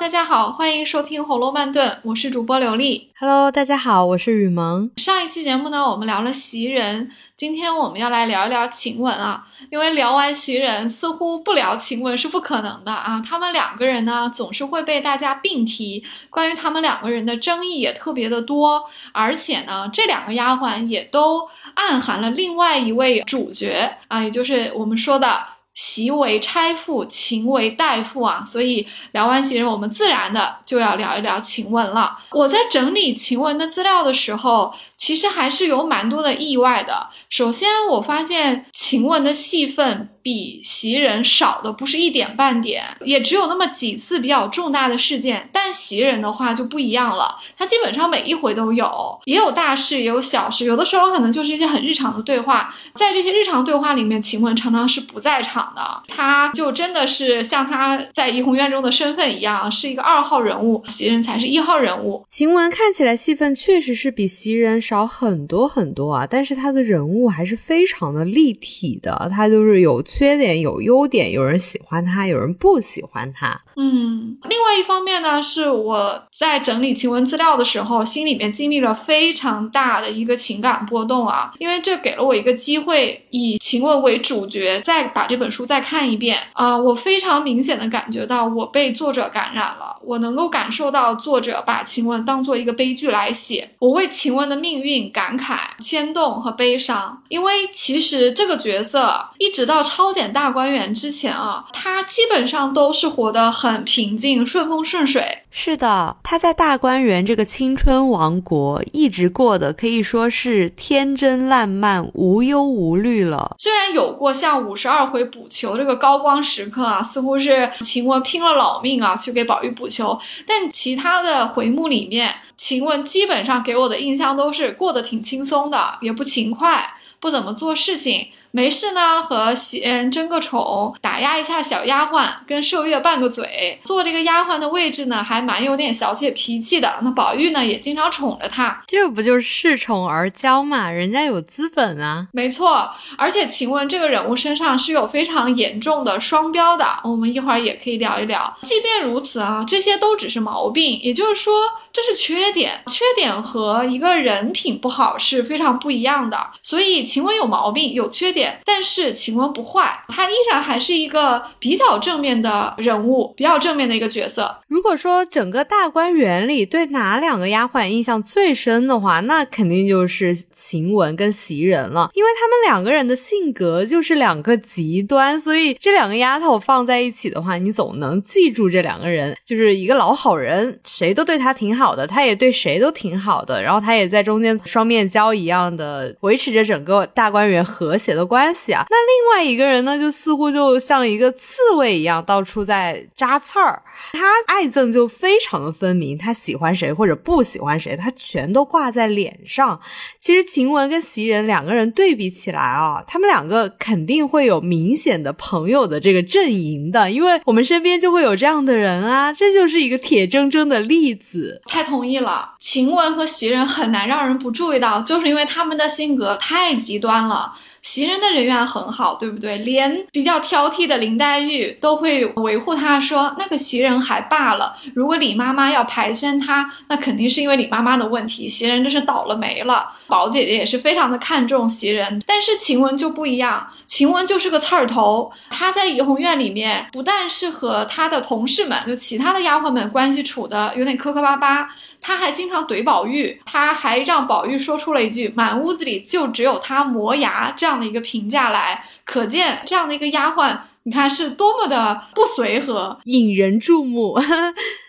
大家好，欢迎收听《红楼慢炖》，我是主播刘丽。Hello，大家好，我是雨萌。上一期节目呢，我们聊了袭人，今天我们要来聊一聊晴雯啊。因为聊完袭人，似乎不聊晴雯是不可能的啊。他们两个人呢，总是会被大家并提，关于他们两个人的争议也特别的多。而且呢，这两个丫鬟也都暗含了另外一位主角啊，也就是我们说的。袭为钗妇，晴为代妇啊，所以聊完袭人，我们自然的就要聊一聊晴雯了。我在整理晴雯的资料的时候，其实还是有蛮多的意外的。首先，我发现晴雯的戏份比袭人少的不是一点半点，也只有那么几次比较重大的事件。但袭人的话就不一样了，她基本上每一回都有，也有大事，也有小事，有的时候可能就是一些很日常的对话。在这些日常对话里面，晴雯常常是不在场的，她就真的是像她在怡红院中的身份一样，是一个二号人物，袭人才是一号人物。晴雯看起来戏份确实是比袭人少很多很多啊，但是他的人物。还是非常的立体的，他就是有缺点有优点，有人喜欢他，有人不喜欢他。嗯，另外一方面呢，是我在整理晴雯资料的时候，心里面经历了非常大的一个情感波动啊，因为这给了我一个机会，以晴雯为主角，再把这本书再看一遍。啊，我非常明显的感觉到我被作者感染了，我能够感受到作者把晴雯当做一个悲剧来写，我为晴雯的命运感慨、牵动和悲伤。因为其实这个角色一直到超检大观园之前啊，他基本上都是活得很平静、顺风顺水。是的，他在大观园这个青春王国一直过得可以说是天真烂漫、无忧无虑了。虽然有过像五十二回补球这个高光时刻啊，似乎是晴雯拼了老命啊去给宝玉补球，但其他的回目里面，晴雯基本上给我的印象都是过得挺轻松的，也不勤快。不怎么做事情。没事呢，和袭人争个宠，打压一下小丫鬟，跟麝月拌个嘴，坐这个丫鬟的位置呢，还蛮有点小姐脾气的。那宝玉呢，也经常宠着她，这不就是恃宠而骄嘛？人家有资本啊。没错，而且晴雯这个人物身上是有非常严重的双标的，我们一会儿也可以聊一聊。即便如此啊，这些都只是毛病，也就是说这是缺点，缺点和一个人品不好是非常不一样的。所以晴雯有毛病，有缺点。但是晴雯不坏，她依然还是一个比较正面的人物，比较正面的一个角色。如果说整个大观园里对哪两个丫鬟印象最深的话，那肯定就是晴雯跟袭人了，因为他们两个人的性格就是两个极端，所以这两个丫头放在一起的话，你总能记住这两个人，就是一个老好人，谁都对他挺好的，他也对谁都挺好的，然后他也在中间双面胶一样的维持着整个大观园和谐的。关系啊，那另外一个人呢，就似乎就像一个刺猬一样，到处在扎刺儿。他爱憎就非常的分明，他喜欢谁或者不喜欢谁，他全都挂在脸上。其实晴雯跟袭人两个人对比起来啊，他们两个肯定会有明显的朋友的这个阵营的，因为我们身边就会有这样的人啊，这就是一个铁铮铮的例子。太同意了，晴雯和袭人很难让人不注意到，就是因为他们的性格太极端了。袭人的人缘很好，对不对？连比较挑剔的林黛玉都会维护她，说那个袭人还罢了。如果李妈妈要排宣她，那肯定是因为李妈妈的问题。袭人真是倒了霉了。宝姐姐也是非常的看重袭人，但是晴雯就不一样，晴雯就是个刺儿头。她在怡红院里面，不但是和她的同事们，就其他的丫鬟们关系处的有点磕磕巴巴。他还经常怼宝玉，他还让宝玉说出了一句“满屋子里就只有他磨牙”这样的一个评价来，可见这样的一个丫鬟，你看是多么的不随和，引人注目。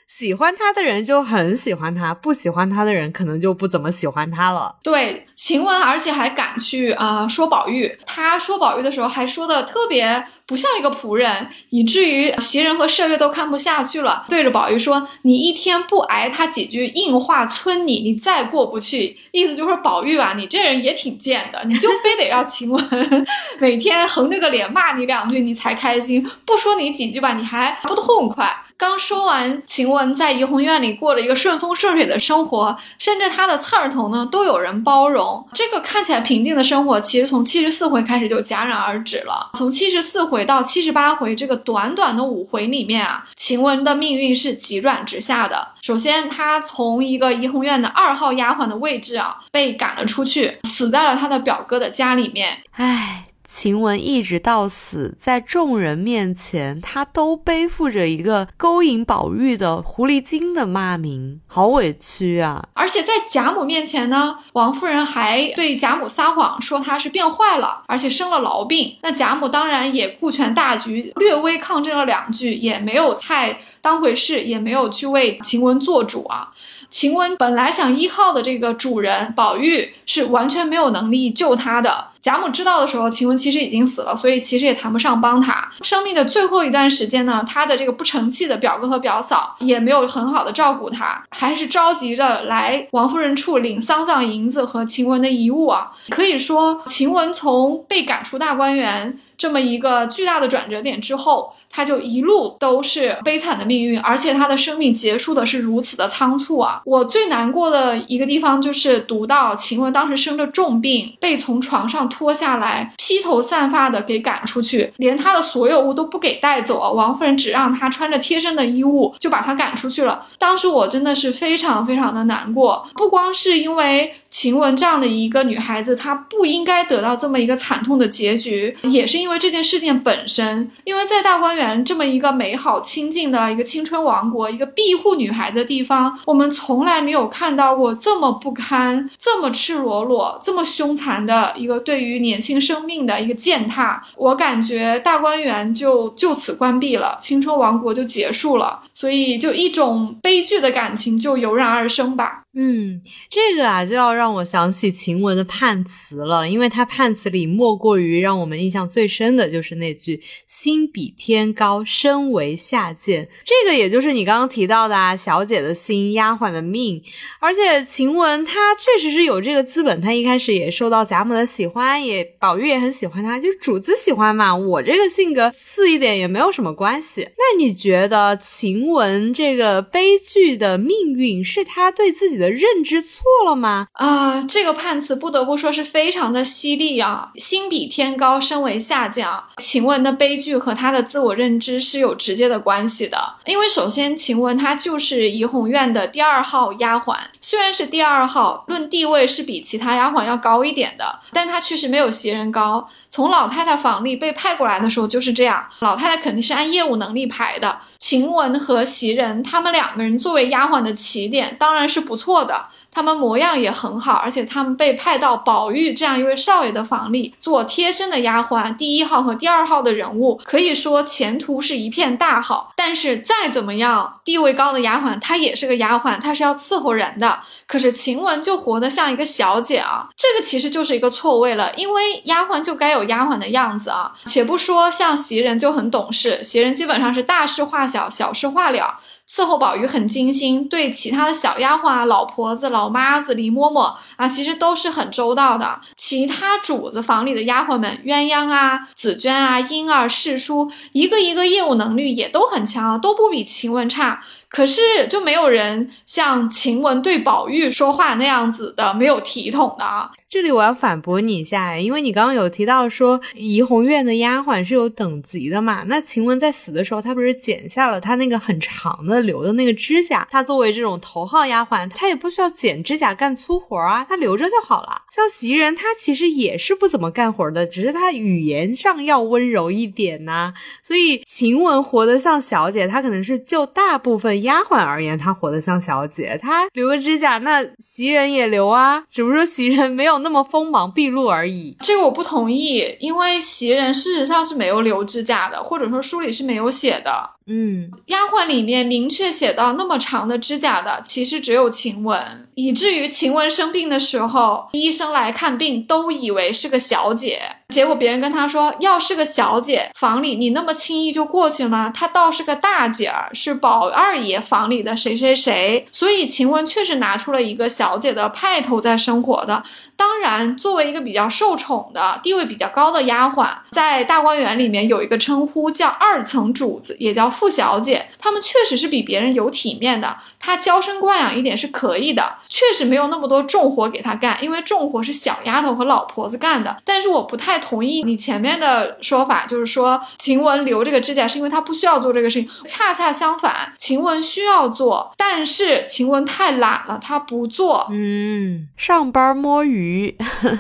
喜欢他的人就很喜欢他，不喜欢他的人可能就不怎么喜欢他了。对，晴雯而且还敢去啊说宝玉，他说宝玉的时候还说的特别不像一个仆人，以至于袭人和麝月都看不下去了，对着宝玉说：“你一天不挨他几句硬话村你，你再过不去。”意思就是宝玉啊，你这人也挺贱的，你就非得让晴雯每天横着个脸骂你两句，你才开心，不说你几句吧，你还不痛快。刚说完，晴雯在怡红院里过了一个顺风顺水的生活，甚至她的刺儿头呢都有人包容。这个看起来平静的生活，其实从七十四回开始就戛然而止了。从七十四回到七十八回，这个短短的五回里面啊，晴雯的命运是急转直下的。首先，她从一个怡红院的二号丫鬟的位置啊，被赶了出去，死在了她的表哥的家里面。唉。晴雯一直到死，在众人面前，她都背负着一个勾引宝玉的狐狸精的骂名，好委屈啊！而且在贾母面前呢，王夫人还对贾母撒谎，说她是变坏了，而且生了痨病。那贾母当然也顾全大局，略微抗争了两句，也没有太当回事，也没有去为晴雯做主啊。晴雯本来想依靠的这个主人宝玉是完全没有能力救她的。贾母知道的时候，晴雯其实已经死了，所以其实也谈不上帮她。生命的最后一段时间呢，她的这个不成器的表哥和表嫂也没有很好的照顾她，还是着急着来王夫人处领丧葬银子和晴雯的遗物啊。可以说，晴雯从被赶出大观园这么一个巨大的转折点之后。他就一路都是悲惨的命运，而且他的生命结束的是如此的仓促啊！我最难过的一个地方就是读到晴雯当时生着重病，被从床上拖下来，披头散发的给赶出去，连他的所有物都不给带走！王夫人只让他穿着贴身的衣物，就把他赶出去了。当时我真的是非常非常的难过，不光是因为。晴雯这样的一个女孩子，她不应该得到这么一个惨痛的结局，也是因为这件事件本身。因为在大观园这么一个美好清静的一个青春王国，一个庇护女孩的地方，我们从来没有看到过这么不堪、这么赤裸裸、这么凶残的一个对于年轻生命的一个践踏。我感觉大观园就就此关闭了，青春王国就结束了，所以就一种悲剧的感情就油然而生吧。嗯，这个啊就要让我想起晴雯的判词了，因为她判词里莫过于让我们印象最深的就是那句“心比天高，身为下贱”。这个也就是你刚刚提到的啊，小姐的心，丫鬟的命。而且晴雯她确实是有这个资本，她一开始也受到贾母的喜欢，也宝玉也很喜欢她，就主子喜欢嘛。我这个性格次一点也没有什么关系。那你觉得晴雯这个悲剧的命运是她对自己？的认知错了吗？啊，这个判词不得不说是非常的犀利啊！心比天高，身为下降。晴雯的悲剧和她的自我认知是有直接的关系的。因为首先，晴雯她就是怡红院的第二号丫鬟，虽然是第二号，论地位是比其他丫鬟要高一点的，但她确实没有袭人高。从老太太房里被派过来的时候就是这样，老太太肯定是按业务能力排的。晴雯和袭人他们两个人作为丫鬟的起点，当然是不错的。他们模样也很好，而且他们被派到宝玉这样一位少爷的房里做贴身的丫鬟，第一号和第二号的人物，可以说前途是一片大好。但是再怎么样地位高的丫鬟，她也是个丫鬟，她是要伺候人的。可是晴雯就活得像一个小姐啊，这个其实就是一个错位了，因为丫鬟就该有丫鬟的样子啊。且不说像袭人就很懂事，袭人基本上是大事化小，小事化了。伺候宝玉很精心，对其他的小丫鬟啊、老婆子、老妈子、李嬷嬷啊，其实都是很周到的。其他主子房里的丫鬟们，鸳鸯啊、紫娟啊、莺儿、世叔，一个一个业务能力也都很强，都不比晴雯差。可是就没有人像晴雯对宝玉说话那样子的没有体统的啊！这里我要反驳你一下，因为你刚刚有提到说怡红院的丫鬟是有等级的嘛？那晴雯在死的时候，她不是剪下了她那个很长的留的那个指甲？她作为这种头号丫鬟，她也不需要剪指甲干粗活啊，她留着就好了。像袭人，她其实也是不怎么干活的，只是她语言上要温柔一点呐。所以晴雯活得像小姐，她可能是就大部分。丫鬟而言，她活得像小姐，她留个指甲，那袭人也留啊，只不过袭人没有那么锋芒毕露而已。这个我不同意，因为袭人事实上是没有留指甲的，或者说书里是没有写的。嗯，丫鬟里面明确写到那么长的指甲的，其实只有晴雯，以至于晴雯生病的时候，医生来看病都以为是个小姐。结果别人跟她说，要是个小姐房里，你那么轻易就过去吗？她倒是个大姐儿，是宝二爷房里的谁谁谁。所以晴雯确实拿出了一个小姐的派头在生活的。当然，作为一个比较受宠的、地位比较高的丫鬟，在大观园里面有一个称呼叫二层主子，也叫傅小姐。她们确实是比别人有体面的，她娇生惯养一点是可以的，确实没有那么多重活给她干，因为重活是小丫头和老婆子干的。但是我不太同意你前面的说法，就是说晴雯留这个指甲是因为她不需要做这个事情，恰恰相反，晴雯需要做，但是晴雯太懒了，她不做。嗯，上班摸鱼。鱼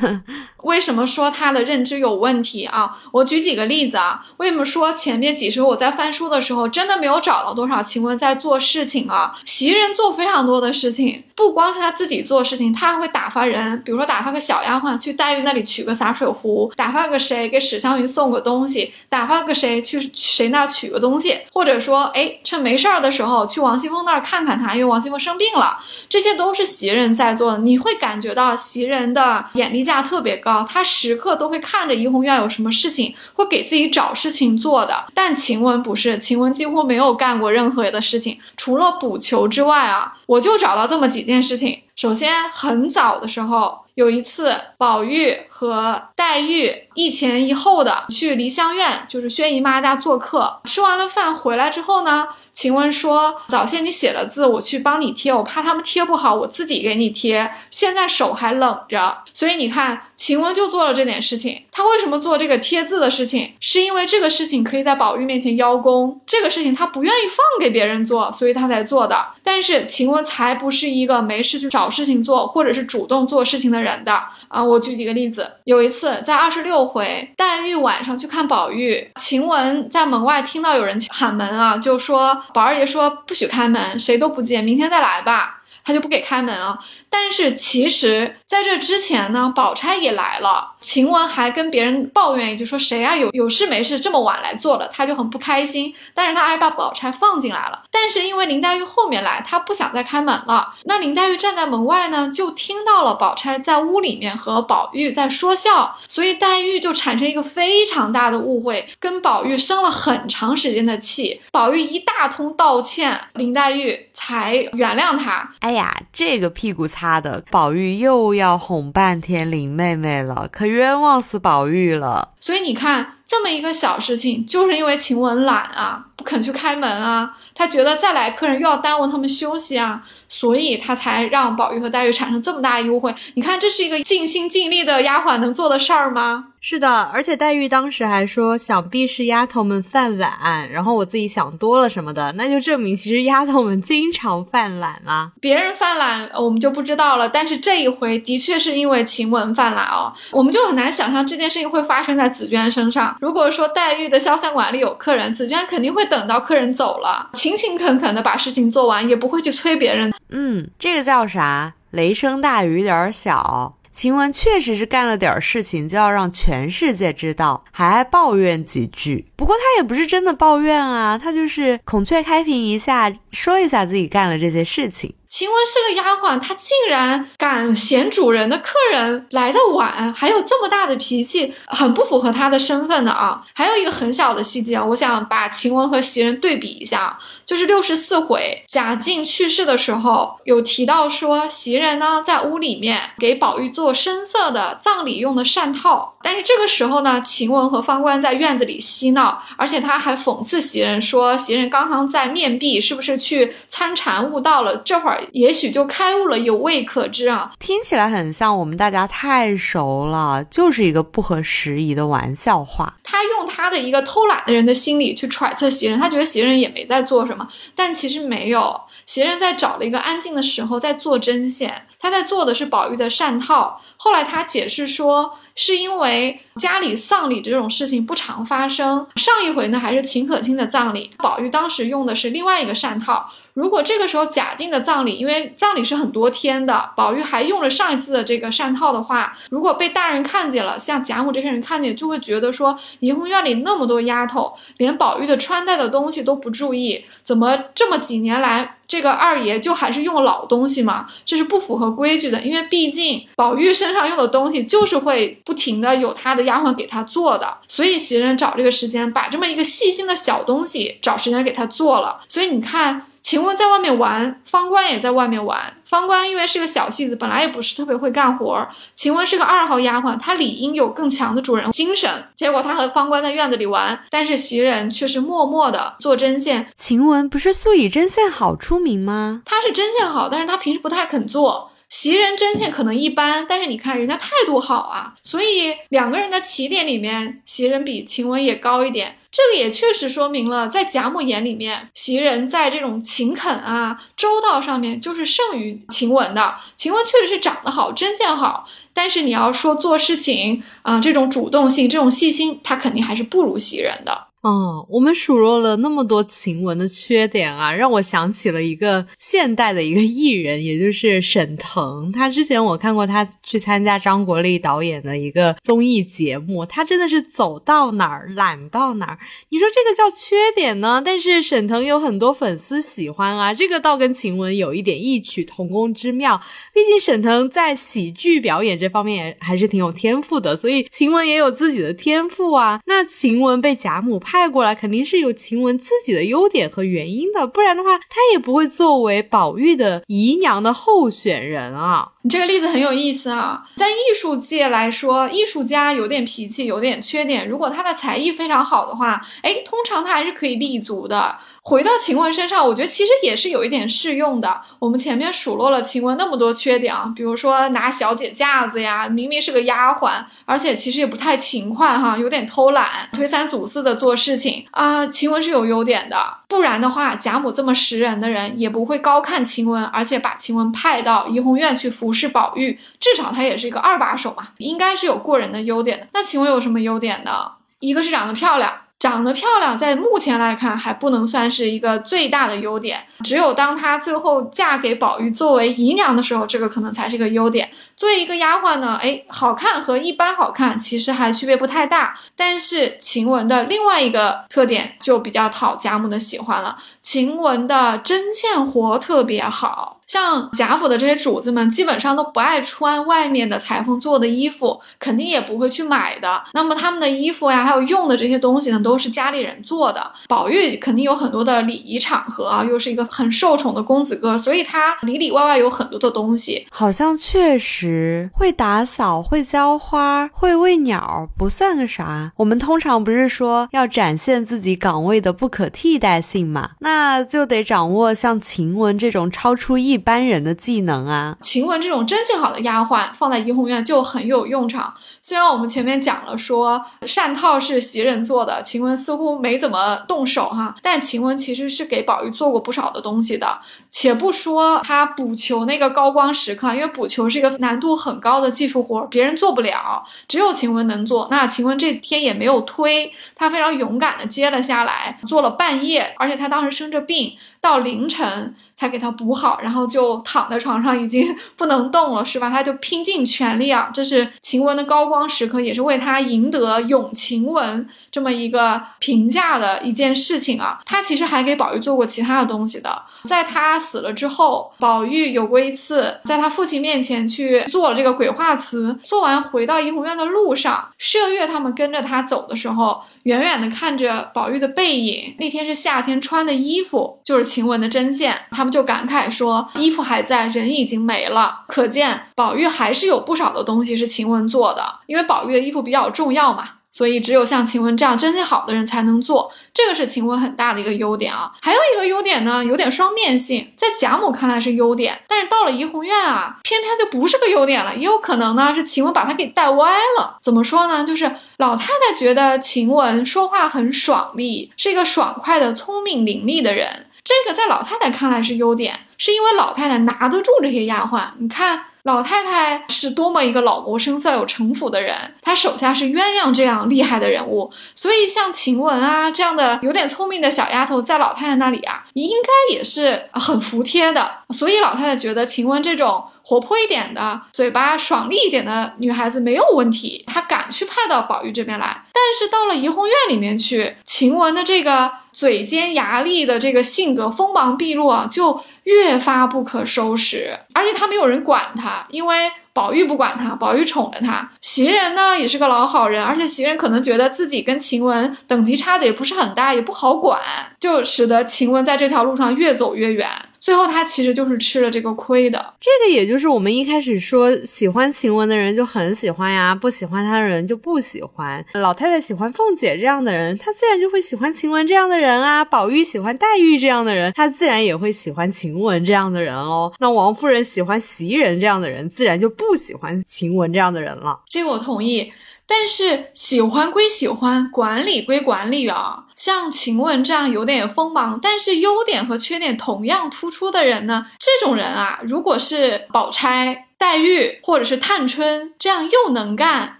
为什么说他的认知有问题啊？我举几个例子啊。为什么说前面几十我在翻书的时候，真的没有找到多少晴雯在做事情啊？袭人做非常多的事情，不光是他自己做事情，他还会打发人，比如说打发个小丫鬟去黛玉那里取个洒水壶，打发个谁给史湘云送个东西，打发个谁去谁那取个东西，或者说，哎，趁没事儿的时候去王熙凤那儿看看他，因为王熙凤生病了，这些都是袭人在做的。你会感觉到袭人的的眼力价特别高。他时刻都会看着怡红院有什么事情，会给自己找事情做的。但晴雯不是，晴雯几乎没有干过任何的事情，除了补球之外啊，我就找到这么几件事情。首先，很早的时候，有一次，宝玉和黛玉一前一后的去梨香院，就是薛姨妈家做客。吃完了饭回来之后呢？晴雯说：“早先你写了字，我去帮你贴，我怕他们贴不好，我自己给你贴。现在手还冷着，所以你看，晴雯就做了这点事情。她为什么做这个贴字的事情？是因为这个事情可以在宝玉面前邀功，这个事情她不愿意放给别人做，所以她才做的。但是晴雯才不是一个没事去找事情做，或者是主动做事情的人的啊！我举几个例子，有一次在二十六回，黛玉晚上去看宝玉，晴雯在门外听到有人喊门啊，就说。”宝二爷说不许开门，谁都不进，明天再来吧。他就不给开门啊。但是其实在这之前呢，宝钗也来了，晴雯还跟别人抱怨，就说谁啊有有事没事这么晚来做了，他就很不开心。但是他还是把宝钗放进来了。但是因为林黛玉后面来，他不想再开门了。那林黛玉站在门外呢，就听到了宝钗在屋里面和宝玉在说笑，所以黛玉就产生一个非常大的误会，跟宝玉生了很长时间的气。宝玉一大通道歉，林黛玉才原谅他。哎呀，这个屁股擦的，宝玉又要哄半天林妹妹了，可冤枉死宝玉了。所以你看，这么一个小事情，就是因为晴雯懒啊，不肯去开门啊，她觉得再来客人又要耽误他们休息啊，所以她才让宝玉和黛玉产生这么大的误会。你看，这是一个尽心尽力的丫鬟能做的事儿吗？是的，而且黛玉当时还说，想必是丫头们犯懒，然后我自己想多了什么的，那就证明其实丫头们经常犯懒啊。别人犯懒我们就不知道了，但是这一回的确是因为晴雯犯懒哦，我们就很难想象这件事情会发生在紫娟身上。如果说黛玉的潇湘馆里有客人，紫娟肯定会等到客人走了，勤勤恳恳的把事情做完，也不会去催别人。嗯，这个叫啥？雷声大雨点小。晴雯确实是干了点事情，就要让全世界知道，还爱抱怨几句。不过她也不是真的抱怨啊，她就是孔雀开屏一下，说一下自己干了这些事情。晴雯是个丫鬟，她竟然敢嫌主人的客人来的晚，还有这么大的脾气，很不符合她的身份的啊！还有一个很小的细节，我想把晴雯和袭人对比一下，就是六十四回贾静去世的时候，有提到说袭人呢在屋里面给宝玉做深色的葬礼用的扇套，但是这个时候呢，晴雯和方官在院子里嬉闹，而且他还讽刺袭人说，袭人刚刚在面壁，是不是去参禅悟道了？这会儿。也许就开悟了，有未可知啊！听起来很像我们大家太熟了，就是一个不合时宜的玩笑话。他用他的一个偷懒的人的心理去揣测袭人，他觉得袭人也没在做什么，但其实没有。袭人在找了一个安静的时候在做针线，他在做的是宝玉的扇套。后来他解释说，是因为家里丧礼这种事情不常发生。上一回呢还是秦可卿的葬礼，宝玉当时用的是另外一个扇套。如果这个时候贾静的葬礼，因为葬礼是很多天的，宝玉还用了上一次的这个扇套的话，如果被大人看见了，像贾母这些人看见，就会觉得说怡红院里那么多丫头，连宝玉的穿戴的东西都不注意，怎么这么几年来？这个二爷就还是用老东西嘛，这是不符合规矩的，因为毕竟宝玉身上用的东西就是会不停的有他的丫鬟给他做的，所以袭人找这个时间把这么一个细心的小东西找时间给他做了，所以你看。晴雯在外面玩，方官也在外面玩。方官因为是个小戏子，本来也不是特别会干活。晴雯是个二号丫鬟，她理应有更强的主人精神。结果她和方官在院子里玩，但是袭人却是默默的做针线。晴雯不是素以针线好出名吗？她是针线好，但是她平时不太肯做。袭人针线可能一般，但是你看人家态度好啊，所以两个人的起点里面，袭人比晴雯也高一点。这个也确实说明了，在贾母眼里面，袭人在这种勤恳啊、周到上面就是胜于晴雯的。晴雯确实是长得好，针线好，但是你要说做事情啊，这种主动性、这种细心，她肯定还是不如袭人的。哦，我们数落了那么多晴雯的缺点啊，让我想起了一个现代的一个艺人，也就是沈腾。他之前我看过他去参加张国立导演的一个综艺节目，他真的是走到哪儿懒到哪儿。你说这个叫缺点呢？但是沈腾有很多粉丝喜欢啊，这个倒跟晴雯有一点异曲同工之妙。毕竟沈腾在喜剧表演这方面还是挺有天赋的，所以晴雯也有自己的天赋啊。那晴雯被贾母。派过来肯定是有晴雯自己的优点和原因的，不然的话，她也不会作为宝玉的姨娘的候选人啊。你这个例子很有意思啊，在艺术界来说，艺术家有点脾气，有点缺点，如果他的才艺非常好的话，哎，通常他还是可以立足的。回到晴雯身上，我觉得其实也是有一点适用的。我们前面数落了晴雯那么多缺点啊，比如说拿小姐架子呀，明明是个丫鬟，而且其实也不太勤快哈，有点偷懒，推三阻四的做事情啊。晴雯是有优点的，不然的话，贾母这么识人的人也不会高看晴雯，而且把晴雯派到怡红院去服侍宝玉，至少她也是一个二把手嘛，应该是有过人的优点的。那晴雯有什么优点呢？一个是长得漂亮。长得漂亮，在目前来看还不能算是一个最大的优点。只有当她最后嫁给宝玉作为姨娘的时候，这个可能才是一个优点。作为一个丫鬟呢，哎，好看和一般好看其实还区别不太大。但是晴雯的另外一个特点就比较讨贾母的喜欢了，晴雯的针线活特别好。像贾府的这些主子们，基本上都不爱穿外面的裁缝做的衣服，肯定也不会去买的。那么他们的衣服呀，还有用的这些东西呢，都是家里人做的。宝玉肯定有很多的礼仪场合啊，又是一个很受宠的公子哥，所以他里里外外有很多的东西。好像确实会打扫、会浇花、会喂鸟，不算个啥。我们通常不是说要展现自己岗位的不可替代性嘛？那就得掌握像晴雯这种超出一。一般人的技能啊，晴雯这种针线好的丫鬟放在怡红院就很有用场。虽然我们前面讲了说扇套是袭人做的，晴雯似乎没怎么动手哈，但晴雯其实是给宝玉做过不少的东西的。且不说她补球那个高光时刻，因为补球是一个难度很高的技术活，别人做不了，只有晴雯能做。那晴雯这天也没有推，她非常勇敢的接了下来，做了半夜，而且她当时生着病，到凌晨。才给他补好，然后就躺在床上，已经 不能动了，是吧？他就拼尽全力啊！这是晴雯的高光时刻，也是为他赢得永晴雯这么一个评价的一件事情啊。他其实还给宝玉做过其他的东西的，在他死了之后，宝玉有过一次在他父亲面前去做了这个鬼画词，做完回到怡红院的路上，麝月他们跟着他走的时候。远远的看着宝玉的背影，那天是夏天穿的衣服就是晴雯的针线，他们就感慨说衣服还在，人已经没了。可见宝玉还是有不少的东西是晴雯做的，因为宝玉的衣服比较重要嘛。所以只有像晴雯这样真心好的人才能做，这个是晴雯很大的一个优点啊。还有一个优点呢，有点双面性，在贾母看来是优点，但是到了怡红院啊，偏偏就不是个优点了。也有可能呢是晴雯把她给带歪了。怎么说呢？就是老太太觉得晴雯说话很爽利，是一个爽快的、聪明伶俐的人。这个在老太太看来是优点，是因为老太太拿得住这些丫鬟。你看。老太太是多么一个老谋深算、有城府的人，她手下是鸳鸯这样厉害的人物，所以像晴雯啊这样的有点聪明的小丫头，在老太太那里啊，应该也是很服帖的。所以老太太觉得晴雯这种活泼一点的、嘴巴爽利一点的女孩子没有问题，她敢去派到宝玉这边来。但是到了怡红院里面去，晴雯的这个嘴尖牙利的这个性格，锋芒毕露啊，就越发不可收拾。而且她没有人管她，因为宝玉不管他，宝玉宠着他。袭人呢也是个老好人，而且袭人可能觉得自己跟晴雯等级差的也不是很大，也不好管，就使得晴雯在这条路上越走越远。最后，他其实就是吃了这个亏的。这个也就是我们一开始说，喜欢晴雯的人就很喜欢呀，不喜欢他的人就不喜欢。老太太喜欢凤姐这样的人，她自然就会喜欢晴雯这样的人啊。宝玉喜欢黛玉这样的人，他自然也会喜欢晴雯这样的人喽。那王夫人喜欢袭人这样的人，自然就不喜欢晴雯这样的人了。这个我同意。但是喜欢归喜欢，管理归管理啊。像晴雯这样有点锋芒，但是优点和缺点同样突出的人呢？这种人啊，如果是宝钗、黛玉或者是探春这样又能干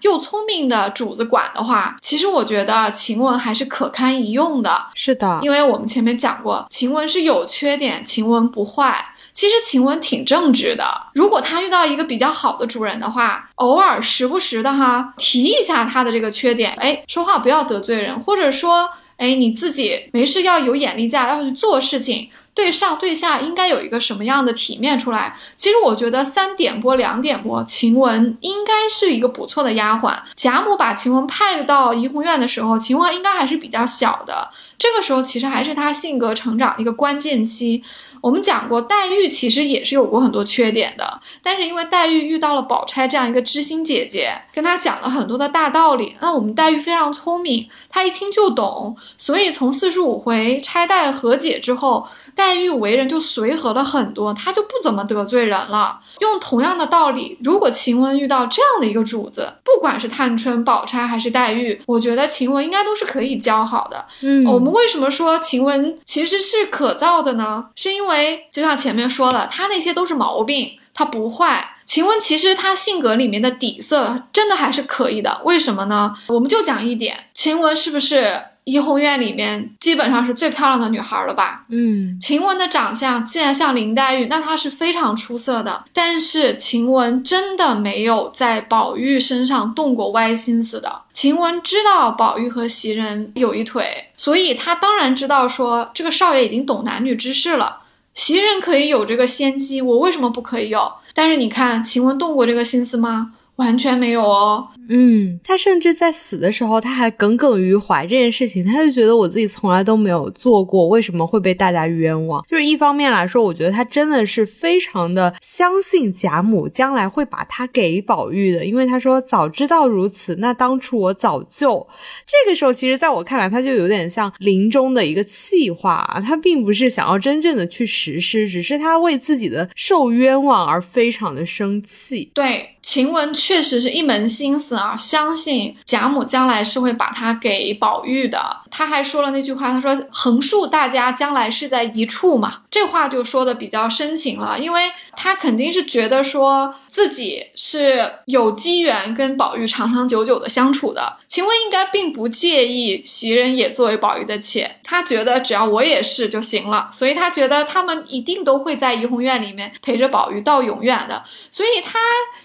又聪明的主子管的话，其实我觉得晴雯还是可堪一用的。是的，因为我们前面讲过，晴雯是有缺点，晴雯不坏。其实晴雯挺正直的，如果她遇到一个比较好的主人的话，偶尔时不时的哈提一下她的这个缺点，哎，说话不要得罪人，或者说，哎，你自己没事要有眼力劲，要去做事情，对上对下应该有一个什么样的体面出来。其实我觉得三点拨两点拨，晴雯应该是一个不错的丫鬟。贾母把晴雯派到怡红院的时候，晴雯应该还是比较小的，这个时候其实还是她性格成长的一个关键期。我们讲过，黛玉其实也是有过很多缺点的，但是因为黛玉遇到了宝钗这样一个知心姐姐，跟她讲了很多的大道理。那我们黛玉非常聪明，她一听就懂，所以从四十五回钗黛和解之后，黛玉为人就随和了很多，她就不怎么得罪人了。用同样的道理，如果晴雯遇到这样的一个主子，不管是探春、宝钗还是黛玉，我觉得晴雯应该都是可以交好的。嗯，我们为什么说晴雯其实是可造的呢？是因为。因为就像前面说了，她那些都是毛病，她不坏。晴雯其实她性格里面的底色真的还是可以的。为什么呢？我们就讲一点，晴雯是不是？怡红院里面基本上是最漂亮的女孩了吧？嗯，晴雯的长相既然像林黛玉，那她是非常出色的。但是晴雯真的没有在宝玉身上动过歪心思的。晴雯知道宝玉和袭人有一腿，所以她当然知道说这个少爷已经懂男女之事了。袭人可以有这个先机，我为什么不可以有？但是你看晴雯动过这个心思吗？完全没有哦。嗯，他甚至在死的时候，他还耿耿于怀这件事情，他就觉得我自己从来都没有做过，为什么会被大家冤枉？就是一方面来说，我觉得他真的是非常的相信贾母将来会把他给宝玉的，因为他说早知道如此，那当初我早就。这个时候，其实在我看来，他就有点像临终的一个气话，他并不是想要真正的去实施，只是他为自己的受冤枉而非常的生气。对，晴雯确实是一门心思。啊，相信贾母将来是会把她给宝玉的。他还说了那句话，他说横竖大家将来是在一处嘛。这话就说的比较深情了，因为他肯定是觉得说自己是有机缘跟宝玉长长久久的相处的。晴雯应该并不介意袭人也作为宝玉的妾，他觉得只要我也是就行了，所以他觉得他们一定都会在怡红院里面陪着宝玉到永远的。所以他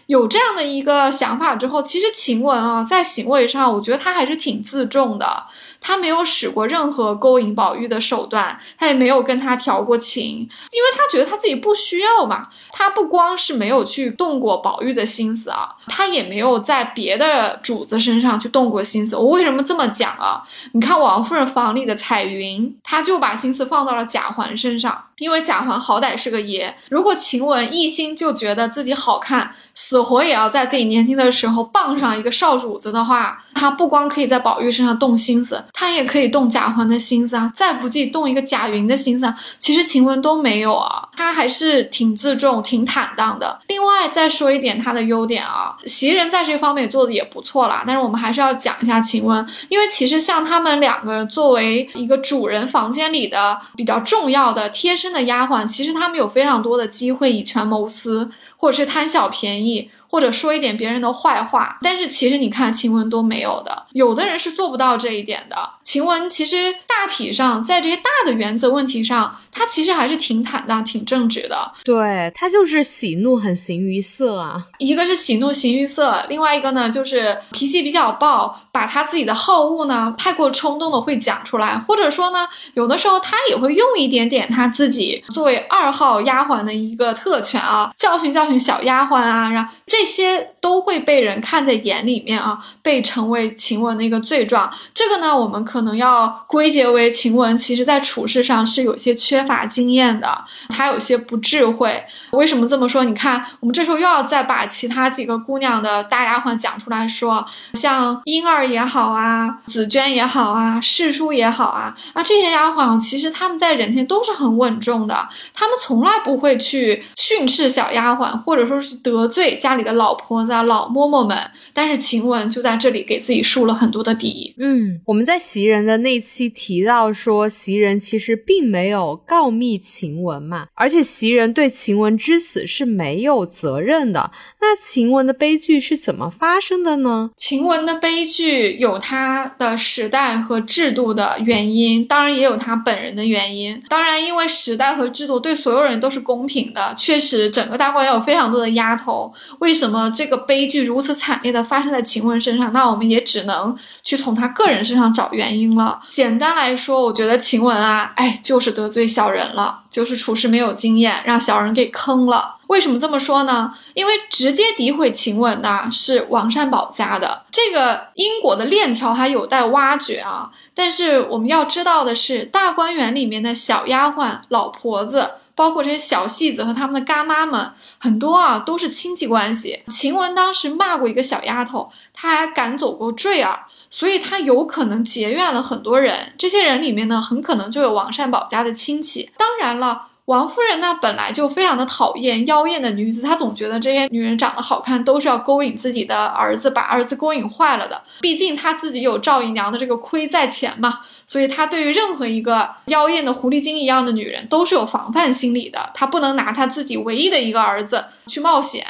有这样的一个想法之后，其实晴雯啊在行为上，我觉得他还是挺自重的。他没有没有使过任何勾引宝玉的手段，他也没有跟他调过情，因为他觉得他自己不需要嘛。他不光是没有去动过宝玉的心思啊，他也没有在别的主子身上去动过心思。我为什么这么讲啊？你看王夫人房里的彩云，他就把心思放到了贾环身上，因为贾环好歹是个爷。如果晴雯一心就觉得自己好看。死活也要在自己年轻的时候傍上一个少主子的话，他不光可以在宝玉身上动心思，他也可以动贾环的心思啊，再不济动一个贾云的心思啊。其实晴雯都没有啊，他还是挺自重、挺坦荡的。另外再说一点他的优点啊，袭人在这方面做的也不错啦。但是我们还是要讲一下晴雯，因为其实像他们两个作为一个主人房间里的比较重要的贴身的丫鬟，其实他们有非常多的机会以权谋私。或者是贪小便宜，或者说一点别人的坏话，但是其实你看晴雯都没有的，有的人是做不到这一点的。晴雯其实大体上在这些大的原则问题上。她其实还是挺坦荡、挺正直的。对她就是喜怒很形于色啊，一个是喜怒形于色，另外一个呢就是脾气比较暴，把她自己的好恶呢太过冲动的会讲出来，或者说呢有的时候她也会用一点点她自己作为二号丫鬟的一个特权啊，教训教训小丫鬟啊，然后这这些都会被人看在眼里面啊，被成为晴雯的一个罪状。这个呢，我们可能要归结为晴雯其实在处事上是有些缺乏经验的，她有些不智慧。为什么这么说？你看，我们这时候又要再把其他几个姑娘的大丫鬟讲出来说，像莺儿也好啊，紫娟也好啊，世淑也好啊，啊这些丫鬟其实她们在人前都是很稳重的，她们从来不会去训斥小丫鬟，或者说是得罪家里的老婆子、老嬷嬷们。但是晴雯就在这里给自己树了很多的底。嗯，我们在袭人的那期提到说，袭人其实并没有告密晴雯嘛，而且袭人对晴雯之死是没有责任的。那晴雯的悲剧是怎么发生的呢？晴雯的悲剧有她的时代和制度的原因，当然也有她本人的原因。当然，因为时代和制度对所有人都是公平的，确实整个大观园有非常多的丫头。为什么这个悲剧如此惨烈的发生在晴雯身上？那我们也只能去从她个人身上找原因了。简单来说，我觉得晴雯啊，哎，就是得罪小人了，就是处事没有经验，让小人给坑了。为什么这么说呢？因为直接诋毁晴雯的是王善保家的这个因果的链条还有待挖掘啊。但是我们要知道的是，大观园里面的小丫鬟、老婆子，包括这些小戏子和他们的干妈们，很多啊都是亲戚关系。晴雯当时骂过一个小丫头，她还赶走过坠儿，所以她有可能结怨了很多人。这些人里面呢，很可能就有王善保家的亲戚。当然了。王夫人呢，本来就非常的讨厌妖艳的女子，她总觉得这些女人长得好看，都是要勾引自己的儿子，把儿子勾引坏了的。毕竟她自己有赵姨娘的这个亏在前嘛，所以她对于任何一个妖艳的狐狸精一样的女人，都是有防范心理的。她不能拿她自己唯一的一个儿子去冒险，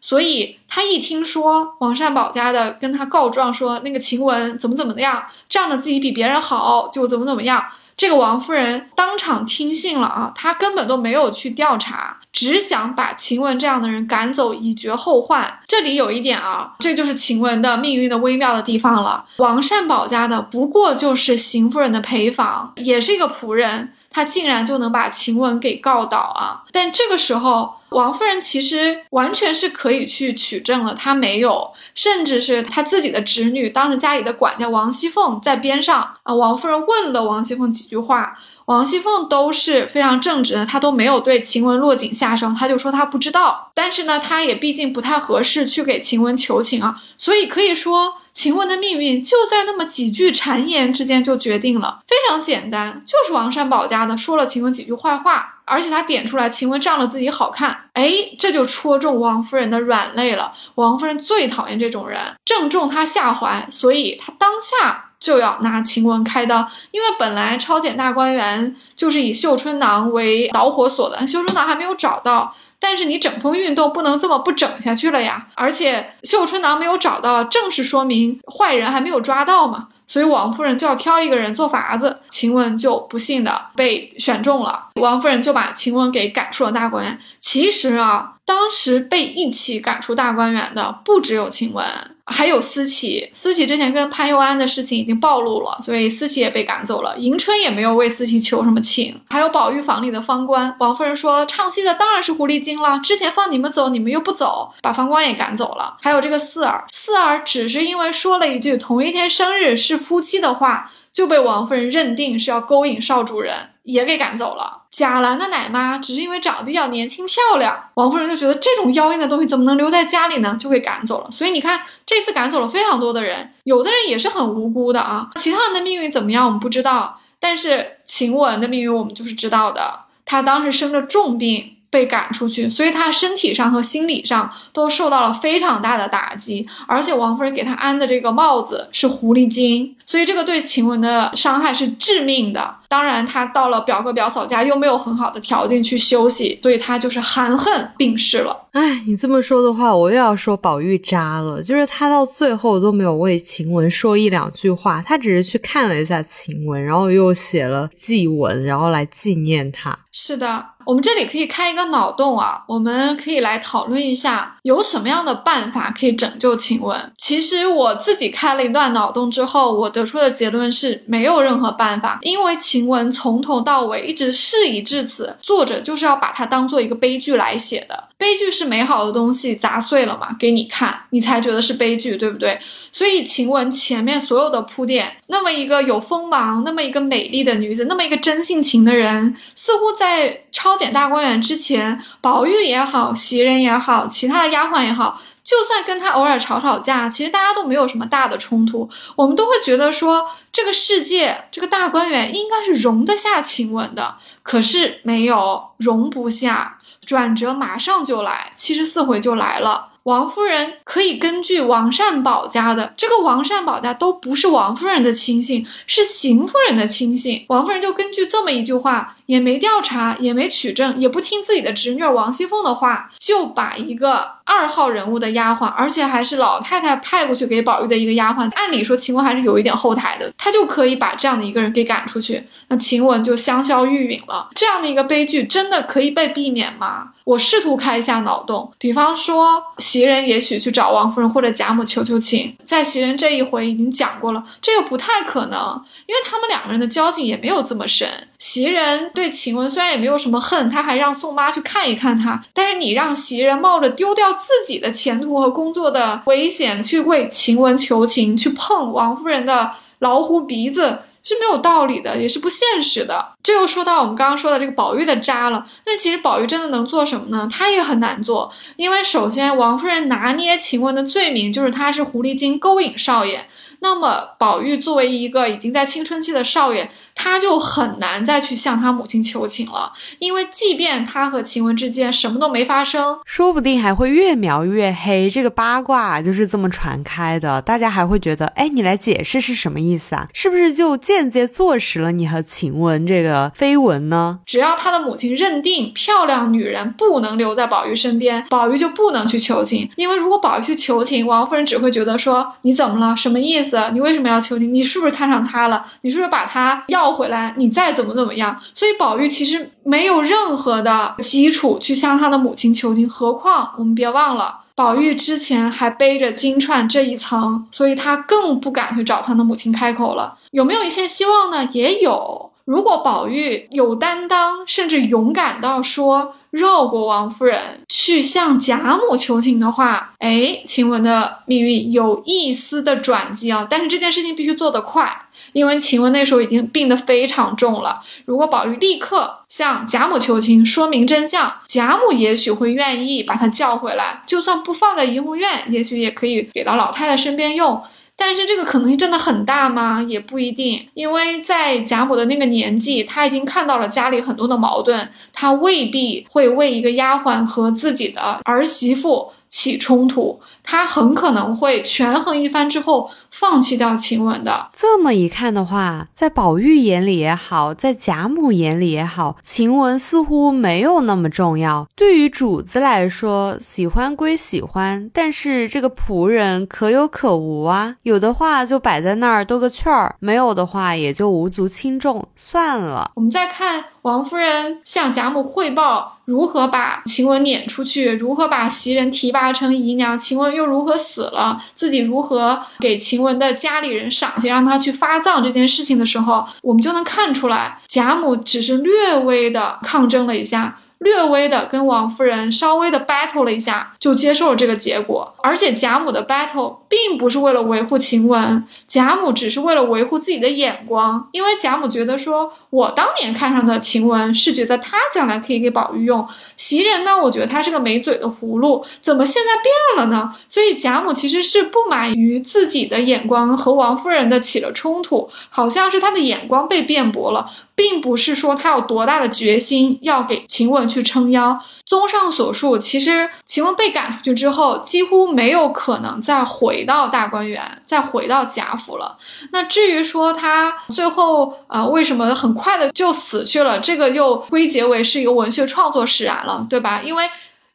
所以她一听说王善保家的跟她告状说那个晴雯怎么怎么样，仗着自己比别人好就怎么怎么样。这个王夫人当场听信了啊，她根本都没有去调查，只想把晴雯这样的人赶走，以绝后患。这里有一点啊，这就是晴雯的命运的微妙的地方了。王善保家的不过就是邢夫人的陪房，也是一个仆人。他竟然就能把晴雯给告倒啊！但这个时候，王夫人其实完全是可以去取证了，她没有，甚至是她自己的侄女，当时家里的管家王熙凤在边上啊。王夫人问了王熙凤几句话，王熙凤都是非常正直的，她都没有对晴雯落井下石，她就说她不知道。但是呢，她也毕竟不太合适去给晴雯求情啊，所以可以说。晴雯的命运就在那么几句谗言之间就决定了，非常简单，就是王善保家的说了晴雯几句坏话，而且他点出来晴雯仗着自己好看，哎，这就戳中王夫人的软肋了。王夫人最讨厌这种人，正中她下怀，所以她当下就要拿晴雯开刀。因为本来抄检大观园就是以绣春囊为导火索的，绣春囊还没有找到。但是你整风运动不能这么不整下去了呀！而且绣春囊没有找到，正是说明坏人还没有抓到嘛。所以王夫人就要挑一个人做法子，晴雯就不幸的被选中了。王夫人就把晴雯给赶出了大观园。其实啊，当时被一起赶出大观园的不只有晴雯。还有思琪，思琪之前跟潘佑安的事情已经暴露了，所以思琪也被赶走了。迎春也没有为思琪求什么情。还有宝玉房里的方官，王夫人说唱戏的当然是狐狸精了。之前放你们走，你们又不走，把方官也赶走了。还有这个四儿，四儿只是因为说了一句同一天生日是夫妻的话，就被王夫人认定是要勾引少主人，也给赶走了。贾兰的奶妈只是因为长得比较年轻漂亮，王夫人就觉得这种妖艳的东西怎么能留在家里呢？就给赶走了。所以你看，这次赶走了非常多的人，有的人也是很无辜的啊。其他人的命运怎么样，我们不知道，但是晴雯的命运我们就是知道的。她当时生着重病。被赶出去，所以他身体上和心理上都受到了非常大的打击，而且王夫人给他安的这个帽子是狐狸精，所以这个对晴雯的伤害是致命的。当然，他到了表哥表嫂家又没有很好的条件去休息，所以他就是含恨病逝了。哎，你这么说的话，我又要说宝玉渣了，就是他到最后都没有为晴雯说一两句话，他只是去看了一下晴雯，然后又写了祭文，然后来纪念他。是的，我们这里可以开一个脑洞啊，我们可以来讨论一下，有什么样的办法可以拯救晴雯。其实我自己开了一段脑洞之后，我得出的结论是没有任何办法，因为晴雯从头到尾一直事已至此，作者就是要把它当做一个悲剧来写的。悲剧是美好的东西砸碎了嘛，给你看，你才觉得是悲剧，对不对？所以晴雯前面所有的铺垫，那么一个有锋芒，那么一个美丽的女子，那么一个真性情的人，似乎在抄检大观园之前，宝玉也好，袭人也好，其他的丫鬟也好，就算跟他偶尔吵吵架，其实大家都没有什么大的冲突，我们都会觉得说这个世界，这个大观园应该是容得下晴雯的，可是没有，容不下。转折马上就来，七十四回就来了。王夫人可以根据王善保家的这个王善保家都不是王夫人的亲信，是邢夫人的亲信。王夫人就根据这么一句话。也没调查，也没取证，也不听自己的侄女王熙凤的话，就把一个二号人物的丫鬟，而且还是老太太派过去给宝玉的一个丫鬟。按理说，晴雯还是有一点后台的，她就可以把这样的一个人给赶出去，那晴雯就香消玉殒了。这样的一个悲剧真的可以被避免吗？我试图开一下脑洞，比方说袭人也许去找王夫人或者贾母求求情，在袭人这一回已经讲过了，这个不太可能，因为他们两个人的交情也没有这么深。袭人对晴雯虽然也没有什么恨，他还让宋妈去看一看他。但是你让袭人冒着丢掉自己的前途和工作的危险去为晴雯求情，去碰王夫人的老虎鼻子是没有道理的，也是不现实的。这又说到我们刚刚说的这个宝玉的渣了。那其实宝玉真的能做什么呢？他也很难做，因为首先王夫人拿捏晴雯的罪名就是她是狐狸精勾引少爷。那么宝玉作为一个已经在青春期的少爷。他就很难再去向他母亲求情了，因为即便他和晴雯之间什么都没发生，说不定还会越描越黑。这个八卦就是这么传开的，大家还会觉得，哎，你来解释是什么意思啊？是不是就间接坐实了你和晴雯这个绯闻呢？只要他的母亲认定漂亮女人不能留在宝玉身边，宝玉就不能去求情，因为如果宝玉去求情，王夫人只会觉得说你怎么了？什么意思？你为什么要求情？你是不是看上他了？你是不是把他要？要回来，你再怎么怎么样，所以宝玉其实没有任何的基础去向他的母亲求情。何况我们别忘了，宝玉之前还背着金钏这一层，所以他更不敢去找他的母亲开口了。有没有一线希望呢？也有。如果宝玉有担当，甚至勇敢到说绕过王夫人去向贾母求情的话，哎，晴雯的命运有一丝的转机啊！但是这件事情必须做得快。因为晴雯那时候已经病得非常重了，如果宝玉立刻向贾母求情，说明真相，贾母也许会愿意把他叫回来，就算不放在怡红院，也许也可以给到老太太身边用。但是这个可能性真的很大吗？也不一定，因为在贾母的那个年纪，他已经看到了家里很多的矛盾，他未必会为一个丫鬟和自己的儿媳妇起冲突。他很可能会权衡一番之后放弃掉晴雯的。这么一看的话，在宝玉眼里也好，在贾母眼里也好，晴雯似乎没有那么重要。对于主子来说，喜欢归喜欢，但是这个仆人可有可无啊。有的话就摆在那儿兜个圈儿，没有的话也就无足轻重，算了。我们再看王夫人向贾母汇报如何把晴雯撵出去，如何把袭人提拔成姨娘，晴雯又。如何死了？自己如何给晴雯的家里人赏钱，让他去发葬这件事情的时候，我们就能看出来，贾母只是略微的抗争了一下。略微的跟王夫人稍微的 battle 了一下，就接受了这个结果。而且贾母的 battle 并不是为了维护晴雯，贾母只是为了维护自己的眼光。因为贾母觉得说，我当年看上的晴雯是觉得她将来可以给宝玉用，袭人呢，我觉得她是个没嘴的葫芦，怎么现在变了呢？所以贾母其实是不满于自己的眼光和王夫人的起了冲突，好像是她的眼光被辩驳了。并不是说他有多大的决心要给晴雯去撑腰。综上所述，其实晴雯被赶出去之后，几乎没有可能再回到大观园，再回到贾府了。那至于说他最后呃为什么很快的就死去了，这个又归结为是一个文学创作使然了，对吧？因为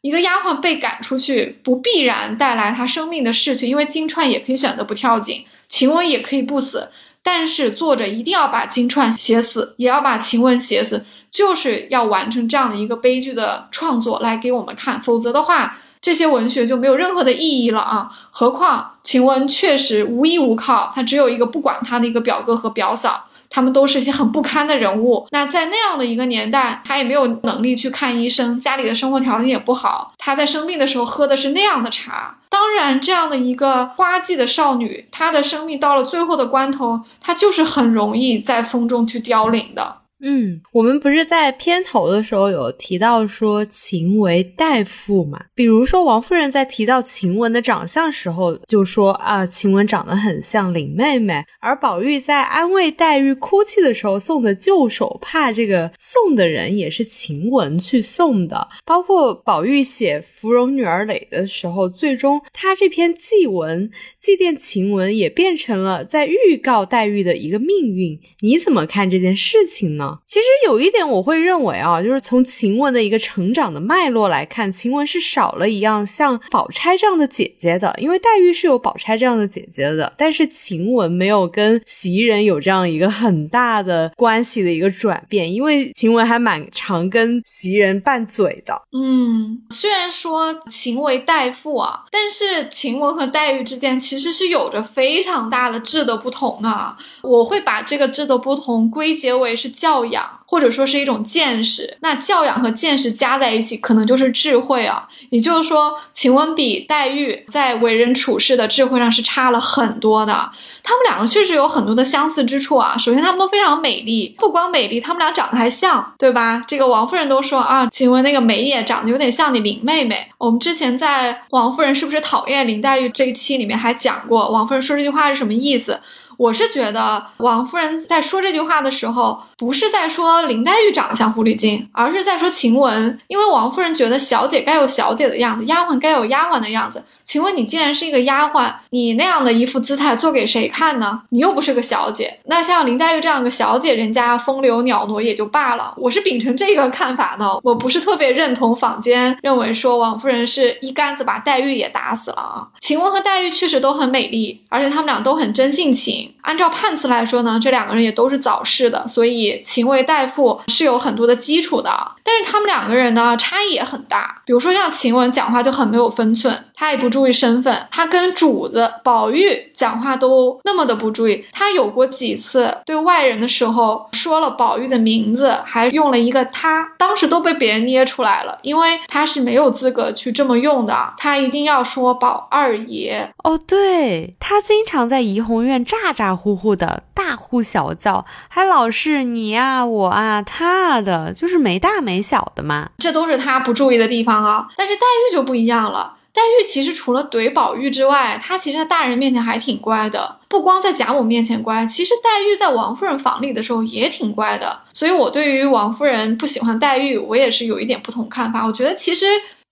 一个丫鬟被赶出去，不必然带来她生命的逝去，因为金钏也可以选择不跳井，晴雯也可以不死。但是作者一定要把金钏写死，也要把晴雯写死，就是要完成这样的一个悲剧的创作来给我们看，否则的话，这些文学就没有任何的意义了啊！何况晴雯确实无依无靠，她只有一个不管她的一个表哥和表嫂。他们都是一些很不堪的人物。那在那样的一个年代，他也没有能力去看医生，家里的生活条件也不好。他在生病的时候喝的是那样的茶。当然，这样的一个花季的少女，她的生命到了最后的关头，她就是很容易在风中去凋零的。嗯，我们不是在片头的时候有提到说秦为代父嘛？比如说王夫人在提到晴雯的长相时候，就说啊，晴雯长得很像林妹妹。而宝玉在安慰黛玉哭泣的时候送的旧手帕，这个送的人也是晴雯去送的。包括宝玉写芙蓉女儿诔的时候，最终他这篇祭文祭奠晴雯也变成了在预告黛玉的一个命运。你怎么看这件事情呢？其实有一点我会认为啊，就是从晴雯的一个成长的脉络来看，晴雯是少了一样像宝钗这样的姐姐的，因为黛玉是有宝钗这样的姐姐的，但是晴雯没有跟袭人有这样一个很大的关系的一个转变，因为晴雯还蛮常跟袭人拌嘴的。嗯，虽然说晴为代父啊，但是晴雯和黛玉之间其实是有着非常大的质的不同啊。我会把这个质的不同归结为是教育。养，或者说是一种见识，那教养和见识加在一起，可能就是智慧啊。也就是说，晴雯比黛玉在为人处事的智慧上是差了很多的。他们两个确实有很多的相似之处啊。首先，他们都非常美丽，不光美丽，他们俩长得还像，对吧？这个王夫人都说啊，晴雯那个眉眼长得有点像你林妹妹。我们之前在王夫人是不是讨厌林黛玉这一期里面还讲过，王夫人说这句话是什么意思？我是觉得王夫人在说这句话的时候，不是在说林黛玉长得像狐狸精，而是在说晴雯。因为王夫人觉得小姐该有小姐的样子，丫鬟该有丫鬟的样子。请问你既然是一个丫鬟，你那样的一副姿态做给谁看呢？你又不是个小姐。那像林黛玉这样的小姐，人家风流袅娜也就罢了。我是秉承这个看法的，我不是特别认同坊间认为说王夫人是一竿子把黛玉也打死了啊。晴雯和黛玉确实都很美丽，而且他们俩都很真性情。按照判词来说呢，这两个人也都是早逝的，所以情为代父是有很多的基础的。但是他们两个人呢，差异也很大。比如说像晴雯讲话就很没有分寸，她也不注意身份，她跟主子宝玉讲话都那么的不注意。她有过几次对外人的时候说了宝玉的名字，还用了一个他，当时都被别人捏出来了，因为他是没有资格去这么用的，他一定要说宝二爷。哦，对他经常在怡红院诈咋。呼呼的大呼小叫，还老是你啊我啊他的，就是没大没小的嘛。这都是他不注意的地方啊。但是黛玉就不一样了，黛玉其实除了怼宝玉之外，她其实在大人面前还挺乖的。不光在贾母面前乖，其实黛玉在王夫人房里的时候也挺乖的。所以我对于王夫人不喜欢黛玉，我也是有一点不同看法。我觉得其实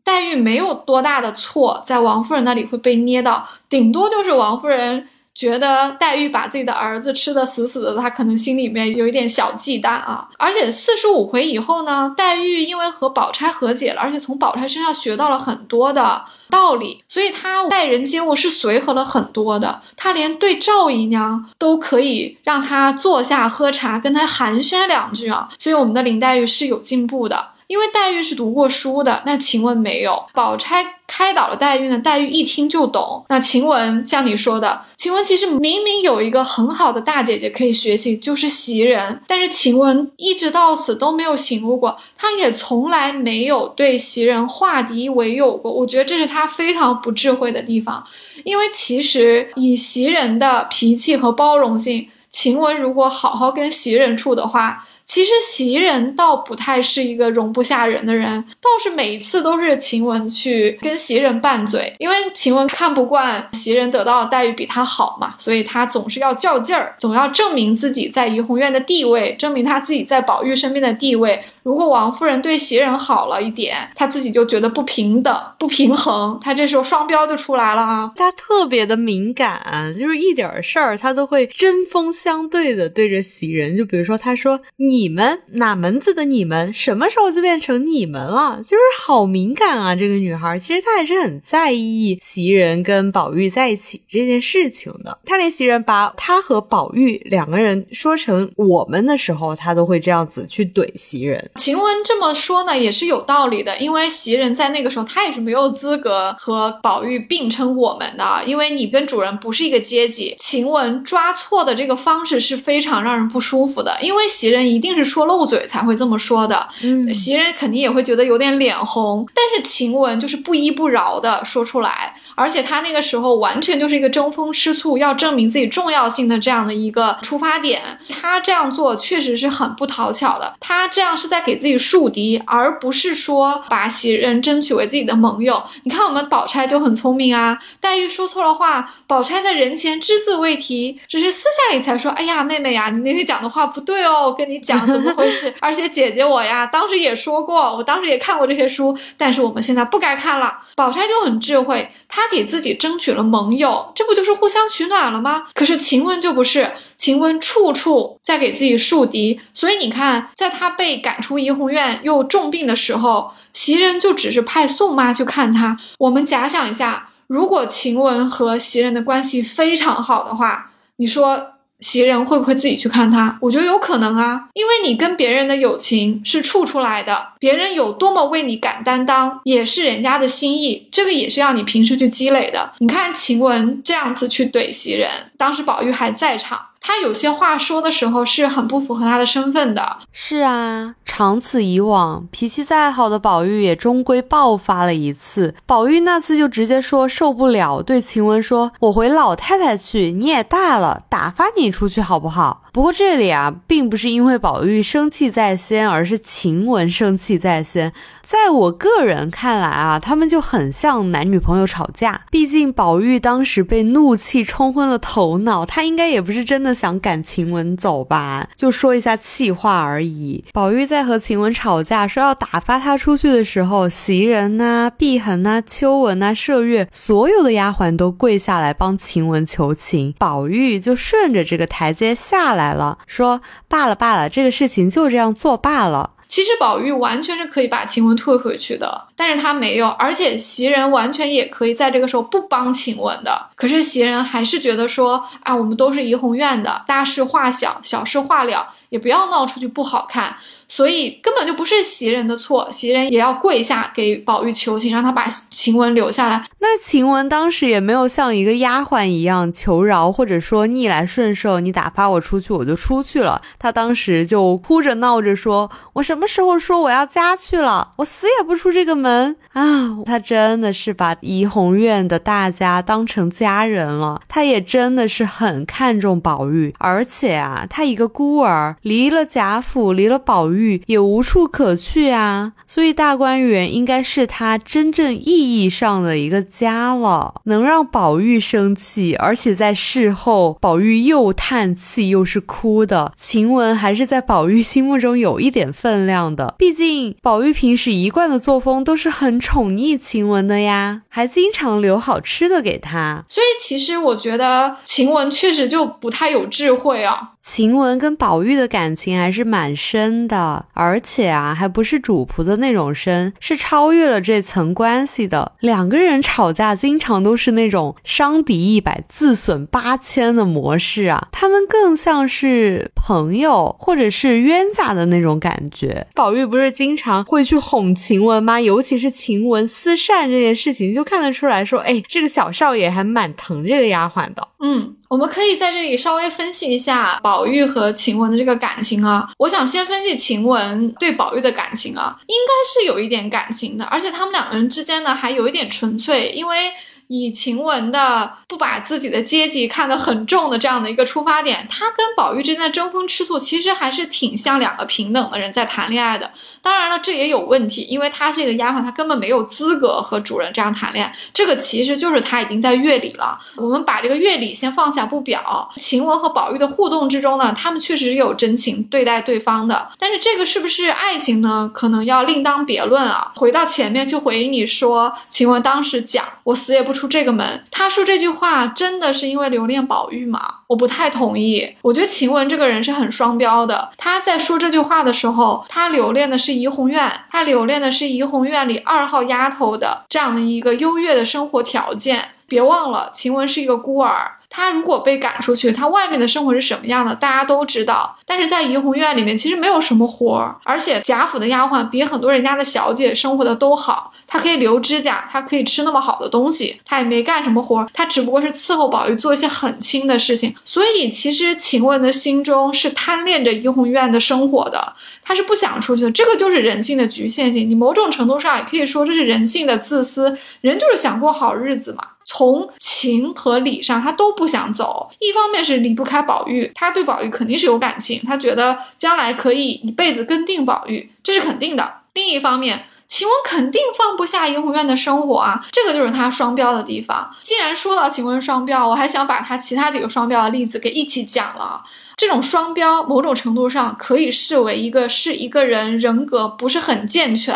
黛玉没有多大的错，在王夫人那里会被捏到，顶多就是王夫人。觉得黛玉把自己的儿子吃的死死的，她可能心里面有一点小忌惮啊。而且四十五回以后呢，黛玉因为和宝钗和解了，而且从宝钗身上学到了很多的道理，所以她待人接物是随和了很多的。她连对赵姨娘都可以让她坐下喝茶，跟她寒暄两句啊。所以我们的林黛玉是有进步的。因为黛玉是读过书的，那晴雯没有。宝钗开导了黛玉呢，黛玉一听就懂。那晴雯像你说的，晴雯其实明明有一个很好的大姐姐可以学习，就是袭人，但是晴雯一直到死都没有醒悟过，她也从来没有对袭人化敌为友过。我觉得这是她非常不智慧的地方，因为其实以袭人的脾气和包容性，晴雯如果好好跟袭人处的话。其实袭人倒不太是一个容不下人的人，倒是每一次都是晴雯去跟袭人拌嘴，因为晴雯看不惯袭人得到的待遇比她好嘛，所以她总是要较劲儿，总要证明自己在怡红院的地位，证明她自己在宝玉身边的地位。如果王夫人对袭人好了一点，她自己就觉得不平等、不平衡，她这时候双标就出来了啊！她特别的敏感，就是一点事儿她都会针锋相对的对着袭人。就比如说，她说：“你们哪门子的你们，什么时候就变成你们了？”就是好敏感啊！这个女孩其实她还是很在意袭人跟宝玉在一起这件事情的。她连袭人把她和宝玉两个人说成我们的时候，她都会这样子去怼袭人。晴雯这么说呢，也是有道理的，因为袭人在那个时候，她也是没有资格和宝玉并称我们的，因为你跟主人不是一个阶级。晴雯抓错的这个方式是非常让人不舒服的，因为袭人一定是说漏嘴才会这么说的，嗯，袭人肯定也会觉得有点脸红，但是晴雯就是不依不饶的说出来。而且他那个时候完全就是一个争风吃醋，要证明自己重要性的这样的一个出发点。他这样做确实是很不讨巧的。他这样是在给自己树敌，而不是说把袭人争取为自己的盟友。你看我们宝钗就很聪明啊，黛玉说错了话，宝钗在人前只字未提，只是私下里才说：“哎呀，妹妹呀，你那天讲的话不对哦，我跟你讲怎么回事。”而且姐姐我呀，当时也说过，我当时也看过这些书，但是我们现在不该看了。宝钗就很智慧，她他给自己争取了盟友，这不就是互相取暖了吗？可是晴雯就不是，晴雯处处在给自己树敌，所以你看，在她被赶出怡红院又重病的时候，袭人就只是派宋妈去看她。我们假想一下，如果晴雯和袭人的关系非常好的话，你说？袭人会不会自己去看他？我觉得有可能啊，因为你跟别人的友情是处出来的，别人有多么为你敢担当，也是人家的心意，这个也是要你平时去积累的。你看晴雯这样子去怼袭人，当时宝玉还在场，他有些话说的时候是很不符合他的身份的。是啊。长此以往，脾气再好的宝玉也终归爆发了一次。宝玉那次就直接说受不了，对晴雯说：“我回老太太去，你也大了，打发你出去好不好？”不过这里啊，并不是因为宝玉生气在先，而是晴雯生气在先。在我个人看来啊，他们就很像男女朋友吵架。毕竟宝玉当时被怒气冲昏了头脑，他应该也不是真的想赶晴雯走吧，就说一下气话而已。宝玉在和晴雯吵架，说要打发她出去的时候，袭人呐、碧痕呐、秋纹呐、麝月，所有的丫鬟都跪下来帮晴雯求情，宝玉就顺着这个台阶下。来了，说罢了罢了，这个事情就这样作罢了。其实宝玉完全是可以把晴雯退回去的，但是他没有，而且袭人完全也可以在这个时候不帮晴雯的。可是袭人还是觉得说，啊，我们都是怡红院的，大事化小，小事化了，也不要闹出去不好看。所以根本就不是袭人的错，袭人也要跪下给宝玉求情，让他把晴雯留下来。那晴雯当时也没有像一个丫鬟一样求饶，或者说逆来顺受，你打发我出去我就出去了。她当时就哭着闹着说：“我什么时候说我要家去了？我死也不出这个门啊！”她真的是把怡红院的大家当成家人了，她也真的是很看重宝玉，而且啊，她一个孤儿，离了贾府，离了宝玉。也无处可去啊，所以大观园应该是他真正意义上的一个家了。能让宝玉生气，而且在事后宝玉又叹气又是哭的，晴雯还是在宝玉心目中有一点分量的。毕竟宝玉平时一贯的作风都是很宠溺晴雯的呀，还经常留好吃的给她。所以其实我觉得晴雯确实就不太有智慧啊。晴雯跟宝玉的感情还是蛮深的，而且啊，还不是主仆的那种深，是超越了这层关系的。两个人吵架，经常都是那种伤敌一百，自损八千的模式啊。他们更像是朋友或者是冤家的那种感觉。宝玉不是经常会去哄晴雯吗？尤其是晴雯思善这件事情，就看得出来说，哎，这个小少爷还蛮疼这个丫鬟的。嗯。我们可以在这里稍微分析一下宝玉和晴雯的这个感情啊。我想先分析晴雯对宝玉的感情啊，应该是有一点感情的，而且他们两个人之间呢还有一点纯粹，因为以晴雯的不把自己的阶级看得很重的这样的一个出发点，他跟宝玉之间的争风吃醋，其实还是挺像两个平等的人在谈恋爱的。当然了，这也有问题，因为她是一个丫鬟，她根本没有资格和主人这样谈恋爱。这个其实就是她已经在乐里了。我们把这个乐理先放下不表，晴雯和宝玉的互动之中呢，他们确实有真情对待对方的。但是这个是不是爱情呢？可能要另当别论啊。回到前面去回应你说，晴雯当时讲我死也不出这个门，他说这句话真的是因为留恋宝玉吗？我不太同意。我觉得晴雯这个人是很双标的。他在说这句话的时候，他留恋的是。怡红院，他留恋的是怡红院里二号丫头的这样的一个优越的生活条件。别忘了，晴雯是一个孤儿。他如果被赶出去，他外面的生活是什么样的，大家都知道。但是在怡红院里面，其实没有什么活儿，而且贾府的丫鬟比很多人家的小姐生活的都好。她可以留指甲，她可以吃那么好的东西，她也没干什么活儿，她只不过是伺候宝玉做一些很轻的事情。所以，其实晴雯的心中是贪恋着怡红院的生活的，她是不想出去的。这个就是人性的局限性。你某种程度上也可以说这是人性的自私，人就是想过好日子嘛。从情和理上，他都不想走。一方面是离不开宝玉，他对宝玉肯定是有感情，他觉得将来可以一辈子跟定宝玉，这是肯定的。另一方面，晴雯肯定放不下怡红院的生活啊，这个就是他双标的地方。既然说到晴雯双标，我还想把他其他几个双标的例子给一起讲了。这种双标，某种程度上可以视为一个是一个人人格不是很健全。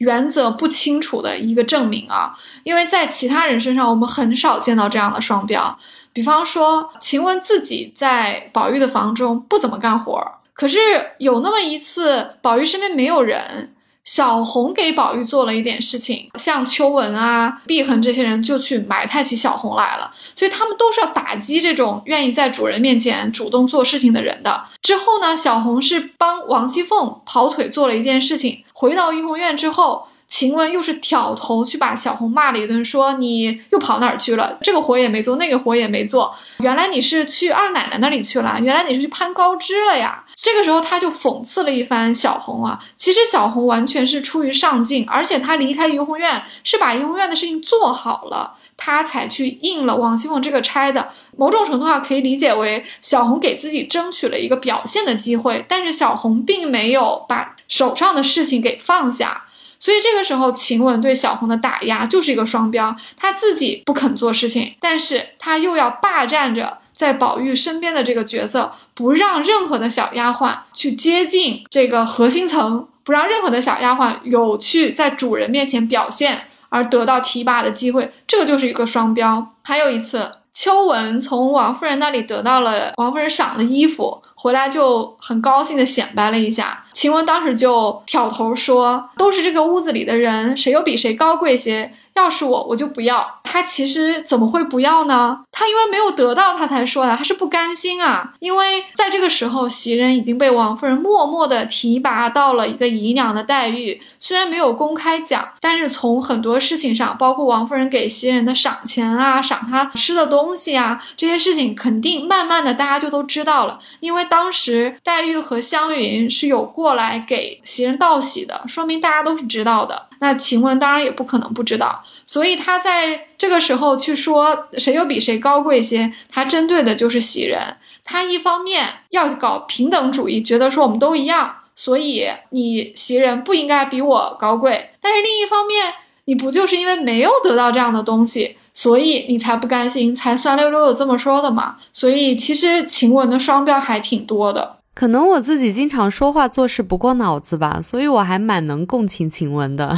原则不清楚的一个证明啊，因为在其他人身上，我们很少见到这样的双标。比方说，晴雯自己在宝玉的房中不怎么干活，可是有那么一次，宝玉身边没有人。小红给宝玉做了一点事情，像秋纹啊、碧痕这些人就去埋汰起小红来了，所以他们都是要打击这种愿意在主人面前主动做事情的人的。之后呢，小红是帮王熙凤跑腿做了一件事情，回到怡红院之后。晴雯又是挑头去把小红骂了一顿，说你又跑哪儿去了？这个活也没做，那个活也没做。原来你是去二奶奶那里去了，原来你是去攀高枝了呀。这个时候他就讽刺了一番小红啊。其实小红完全是出于上进，而且他离开怡红院是把怡红院的事情做好了，他才去应了王熙凤这个差的。某种程度上可以理解为小红给自己争取了一个表现的机会，但是小红并没有把手上的事情给放下。所以这个时候，晴雯对小红的打压就是一个双标，她自己不肯做事情，但是她又要霸占着在宝玉身边的这个角色，不让任何的小丫鬟去接近这个核心层，不让任何的小丫鬟有去在主人面前表现而得到提拔的机会，这个就是一个双标。还有一次，秋纹从王夫人那里得到了王夫人赏的衣服。回来就很高兴的显摆了一下，晴雯当时就挑头说：“都是这个屋子里的人，谁又比谁高贵些？”要是我，我就不要他。其实怎么会不要呢？他因为没有得到，他才说的，他是不甘心啊。因为在这个时候，袭人已经被王夫人默默的提拔到了一个姨娘的待遇，虽然没有公开讲，但是从很多事情上，包括王夫人给袭人的赏钱啊，赏她吃的东西啊，这些事情肯定慢慢的大家就都知道了。因为当时黛玉和湘云是有过来给袭人道喜的，说明大家都是知道的。那晴雯当然也不可能不知道，所以他在这个时候去说谁又比谁高贵些，他针对的就是袭人。他一方面要搞平等主义，觉得说我们都一样，所以你袭人不应该比我高贵。但是另一方面，你不就是因为没有得到这样的东西，所以你才不甘心，才酸溜溜的这么说的嘛？所以其实晴雯的双标还挺多的。可能我自己经常说话做事不过脑子吧，所以我还蛮能共情晴雯的。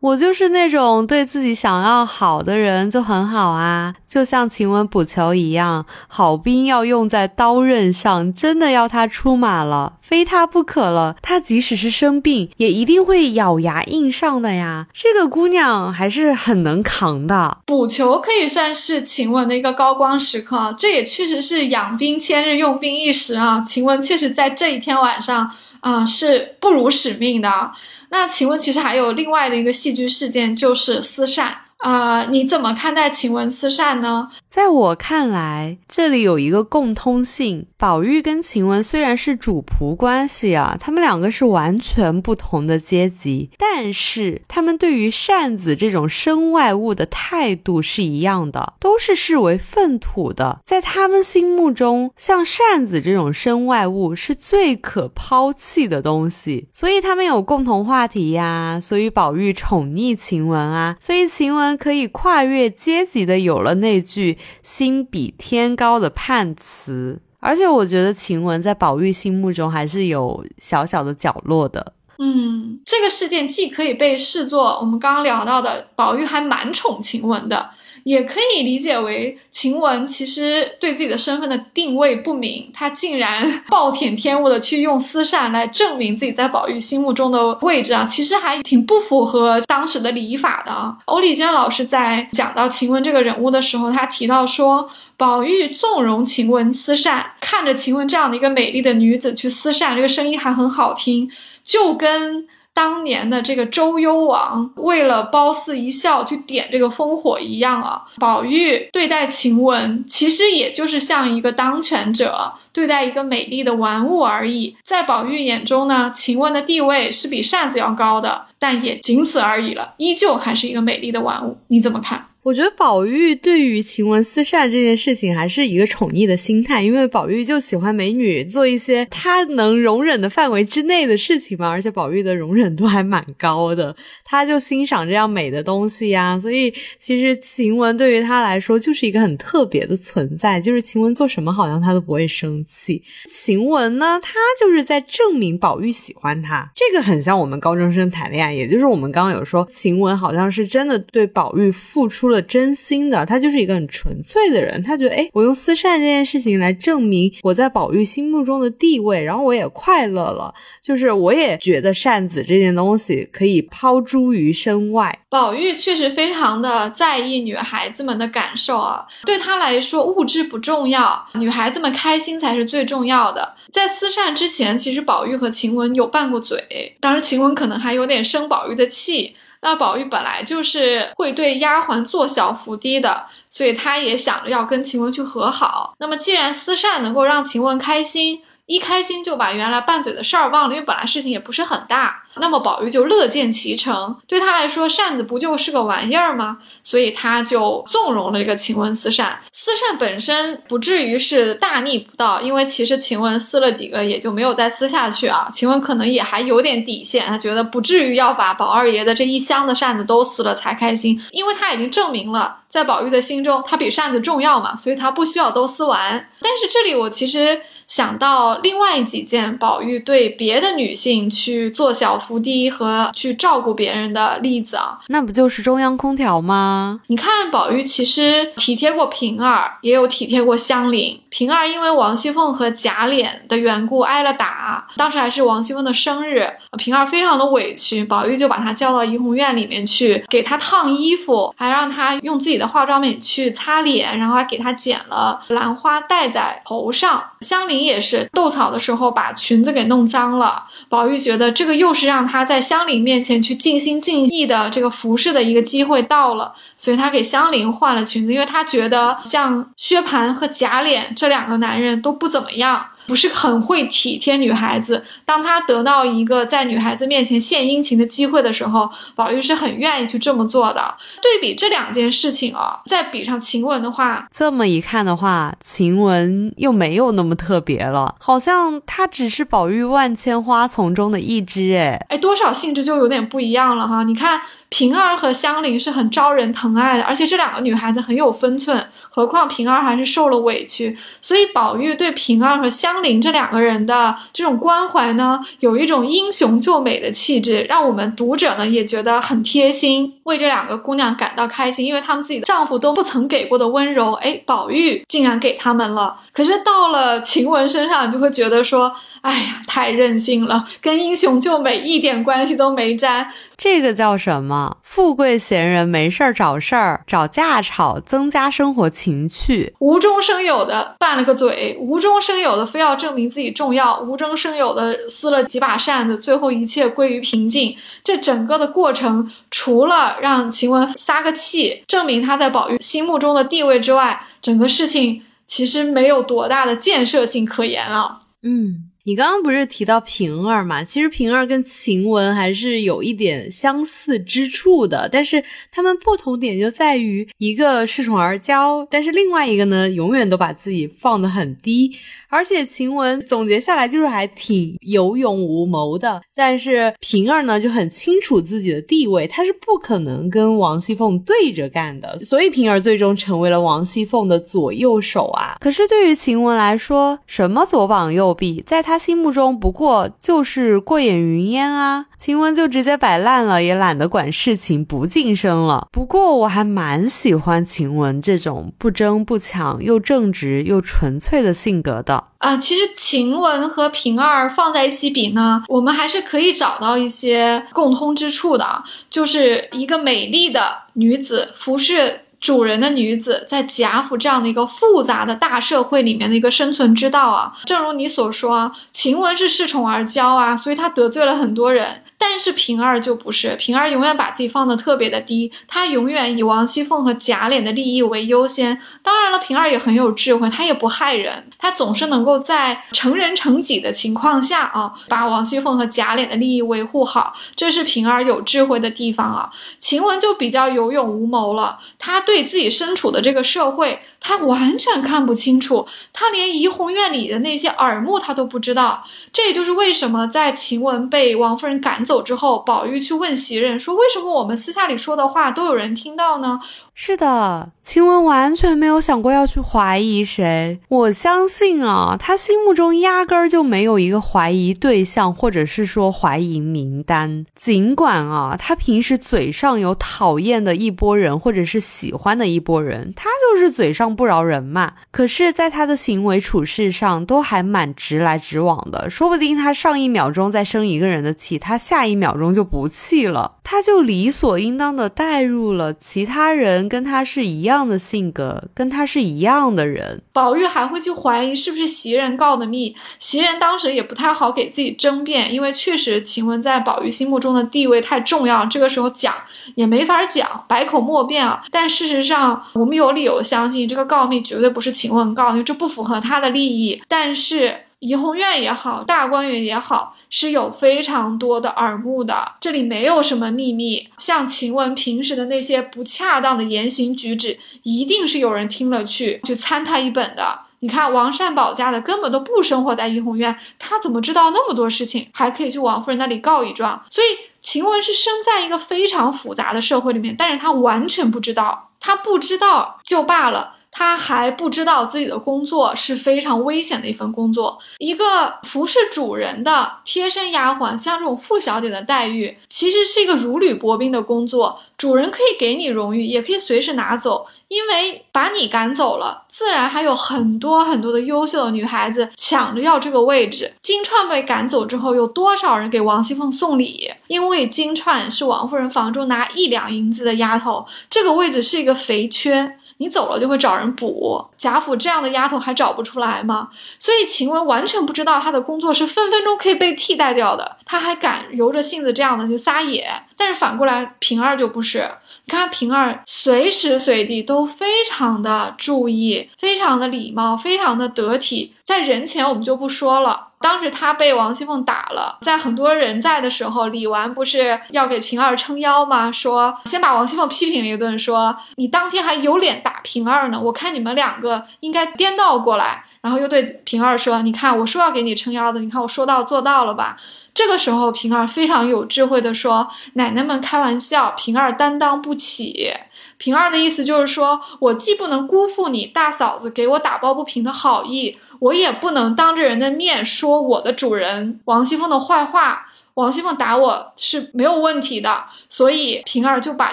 我就是那种对自己想要好的人就很好啊，就像晴雯补球一样，好兵要用在刀刃上，真的要他出马了，非他不可了。他即使是生病，也一定会咬牙硬上的呀。这个姑娘还是很能扛的。补球可以算是晴雯的一个高光时刻，这也确实是养兵千日，用兵一时啊。晴雯确实在这一天晚上啊，是不辱使命的。那请问，其实还有另外的一个戏剧事件，就是私善啊？你怎么看待晴雯私善呢？在我看来，这里有一个共通性，宝玉跟晴雯虽然是主仆关系啊，他们两个是完全不同的阶级，但是他们对于扇子这种身外物的态度是一样的，都是视为粪土的。在他们心目中，像扇子这种身外物是最可抛弃的东西，所以他们有共同话题呀。所以宝玉宠溺晴雯啊，所以晴雯可以跨越阶级的有了那句“心比天高”的判词。而且我觉得晴雯在宝玉心目中还是有小小的角落的。嗯，这个事件既可以被视作我们刚刚聊到的宝玉还蛮宠晴雯的，也可以理解为晴雯其实对自己的身份的定位不明，她竟然暴殄天物的去用丝扇来证明自己在宝玉心目中的位置啊，其实还挺不符合当时的礼法的啊。欧丽娟老师在讲到晴雯这个人物的时候，她提到说。宝玉纵容晴雯丝扇，看着晴雯这样的一个美丽的女子去丝扇，这个声音还很好听，就跟当年的这个周幽王为了褒姒一笑去点这个烽火一样啊。宝玉对待晴雯，其实也就是像一个当权者对待一个美丽的玩物而已。在宝玉眼中呢，晴雯的地位是比扇子要高的，但也仅此而已了，依旧还是一个美丽的玩物。你怎么看？我觉得宝玉对于晴雯撕扇这件事情还是一个宠溺的心态，因为宝玉就喜欢美女做一些他能容忍的范围之内的事情嘛，而且宝玉的容忍度还蛮高的，他就欣赏这样美的东西呀，所以其实晴雯对于他来说就是一个很特别的存在，就是晴雯做什么好像他都不会生气。晴雯呢，他就是在证明宝玉喜欢他，这个很像我们高中生谈恋爱，也就是我们刚刚有说晴雯好像是真的对宝玉付出了。真心的，他就是一个很纯粹的人。他觉得，哎，我用私善这件事情来证明我在宝玉心目中的地位，然后我也快乐了。就是我也觉得扇子这件东西可以抛诸于身外。宝玉确实非常的在意女孩子们的感受啊，对他来说物质不重要，女孩子们开心才是最重要的。在私善之前，其实宝玉和晴雯有拌过嘴，当时晴雯可能还有点生宝玉的气。那宝玉本来就是会对丫鬟做小伏低的，所以他也想着要跟晴雯去和好。那么既然思善能够让晴雯开心。一开心就把原来拌嘴的事儿忘了，因为本来事情也不是很大。那么宝玉就乐见其成，对他来说扇子不就是个玩意儿吗？所以他就纵容了这个晴雯撕扇。撕扇本身不至于是大逆不道，因为其实晴雯撕了几个也就没有再撕下去啊。晴雯可能也还有点底线，他觉得不至于要把宝二爷的这一箱的扇子都撕了才开心，因为他已经证明了在宝玉的心中他比扇子重要嘛，所以他不需要都撕完。但是这里我其实。想到另外几件宝玉对别的女性去做小伏低和去照顾别人的例子啊，那不就是中央空调吗？你看，宝玉其实体贴过平儿，也有体贴过香菱。平儿因为王熙凤和贾琏的缘故挨了打，当时还是王熙凤的生日，平儿非常的委屈，宝玉就把她叫到怡红院里面去，给她烫衣服，还让她用自己的化妆品去擦脸，然后还给她剪了兰花戴在头上。香菱也是斗草的时候把裙子给弄脏了，宝玉觉得这个又是让他在香菱面前去尽心尽意的这个服侍的一个机会到了。所以他给香菱换了裙子，因为他觉得像薛蟠和贾琏这两个男人都不怎么样，不是很会体贴女孩子。当他得到一个在女孩子面前献殷勤的机会的时候，宝玉是很愿意去这么做的。对比这两件事情啊，再比上晴雯的话，这么一看的话，晴雯又没有那么特别了，好像她只是宝玉万千花丛中的一枝。哎哎，多少性质就有点不一样了哈。你看。平儿和香菱是很招人疼爱的，而且这两个女孩子很有分寸。何况平儿还是受了委屈，所以宝玉对平儿和香菱这两个人的这种关怀呢，有一种英雄救美的气质，让我们读者呢也觉得很贴心，为这两个姑娘感到开心，因为她们自己的丈夫都不曾给过的温柔，哎，宝玉竟然给他们了。可是到了晴雯身上，你就会觉得说。哎呀，太任性了，跟英雄救美一点关系都没沾。这个叫什么？富贵闲人没事儿找事儿，找架吵，增加生活情趣。无中生有的拌了个嘴，无中生有的非要证明自己重要，无中生有的撕了几把扇子，最后一切归于平静。这整个的过程，除了让晴雯撒个气，证明她在宝玉心目中的地位之外，整个事情。其实没有多大的建设性可言啊。嗯。你刚刚不是提到平儿嘛？其实平儿跟晴雯还是有一点相似之处的，但是他们不同点就在于一个恃宠而骄，但是另外一个呢，永远都把自己放得很低。而且晴雯总结下来就是还挺有勇无谋的，但是平儿呢就很清楚自己的地位，她是不可能跟王熙凤对着干的，所以平儿最终成为了王熙凤的左右手啊。可是对于晴雯来说，什么左膀右臂，在她心目中不过就是过眼云烟啊。晴雯就直接摆烂了，也懒得管事情，不晋升了。不过我还蛮喜欢晴雯这种不争不抢又正直又纯粹的性格的。啊，其实晴雯和平儿放在一起比呢，我们还是可以找到一些共通之处的，就是一个美丽的女子服侍。主人的女子在贾府这样的一个复杂的大社会里面的一个生存之道啊，正如你所说啊，晴雯是恃宠而骄啊，所以她得罪了很多人。但是平儿就不是，平儿永远把自己放得特别的低，她永远以王熙凤和贾琏的利益为优先。当然了，平儿也很有智慧，她也不害人，她总是能够在成人成己的情况下啊，把王熙凤和贾琏的利益维护好，这是平儿有智慧的地方啊。晴雯就比较有勇无谋了，她对自己身处的这个社会。她完全看不清楚，她连怡红院里的那些耳目她都不知道。这也就是为什么在晴雯被王夫人赶走之后，宝玉去问袭人说：“为什么我们私下里说的话都有人听到呢？”是的，晴雯完全没有想过要去怀疑谁。我相信啊，她心目中压根儿就没有一个怀疑对象，或者是说怀疑名单。尽管啊，她平时嘴上有讨厌的一波人，或者是喜欢的一波人，她就是嘴上不饶人嘛。可是，在她的行为处事上，都还蛮直来直往的。说不定她上一秒钟在生一个人的气，她下一秒钟就不气了，她就理所应当的带入了其他人。跟他是一样的性格，跟他是一样的人，宝玉还会去怀疑是不是袭人告的密。袭人当时也不太好给自己争辩，因为确实晴雯在宝玉心目中的地位太重要，这个时候讲也没法讲，百口莫辩啊。但事实上，我们有理由相信这个告密绝对不是晴雯告，因为这不符合他的利益。但是怡红院也好，大观园也好。是有非常多的耳目的，这里没有什么秘密。像晴雯平时的那些不恰当的言行举止，一定是有人听了去去参他一本的。你看王善保家的根本都不生活在怡红院，他怎么知道那么多事情，还可以去王夫人那里告一状？所以晴雯是生在一个非常复杂的社会里面，但是她完全不知道，她不知道就罢了。他还不知道自己的工作是非常危险的一份工作。一个服侍主人的贴身丫鬟，像这种傅小姐的待遇，其实是一个如履薄冰的工作。主人可以给你荣誉，也可以随时拿走，因为把你赶走了，自然还有很多很多的优秀的女孩子抢着要这个位置。金钏被赶走之后，有多少人给王熙凤送礼？因为金钏是王夫人房中拿一两银子的丫头，这个位置是一个肥缺。你走了就会找人补，贾府这样的丫头还找不出来吗？所以晴雯完全不知道她的工作是分分钟可以被替代掉的，她还敢由着性子这样的去撒野。但是反过来平儿就不是，你看平儿随时随地都非常的注意，非常的礼貌，非常的得体，在人前我们就不说了。当时他被王熙凤打了，在很多人在的时候，李纨不是要给平儿撑腰吗？说先把王熙凤批评了一顿，说你当天还有脸打平儿呢？我看你们两个应该颠倒过来。然后又对平儿说：“你看我说要给你撑腰的，你看我说到做到了吧？”这个时候平儿非常有智慧的说：“奶奶们开玩笑，平儿担当不起。”平儿的意思就是说，我既不能辜负你大嫂子给我打抱不平的好意。我也不能当着人的面说我的主人王熙凤的坏话。王熙凤打我是没有问题的，所以平儿就把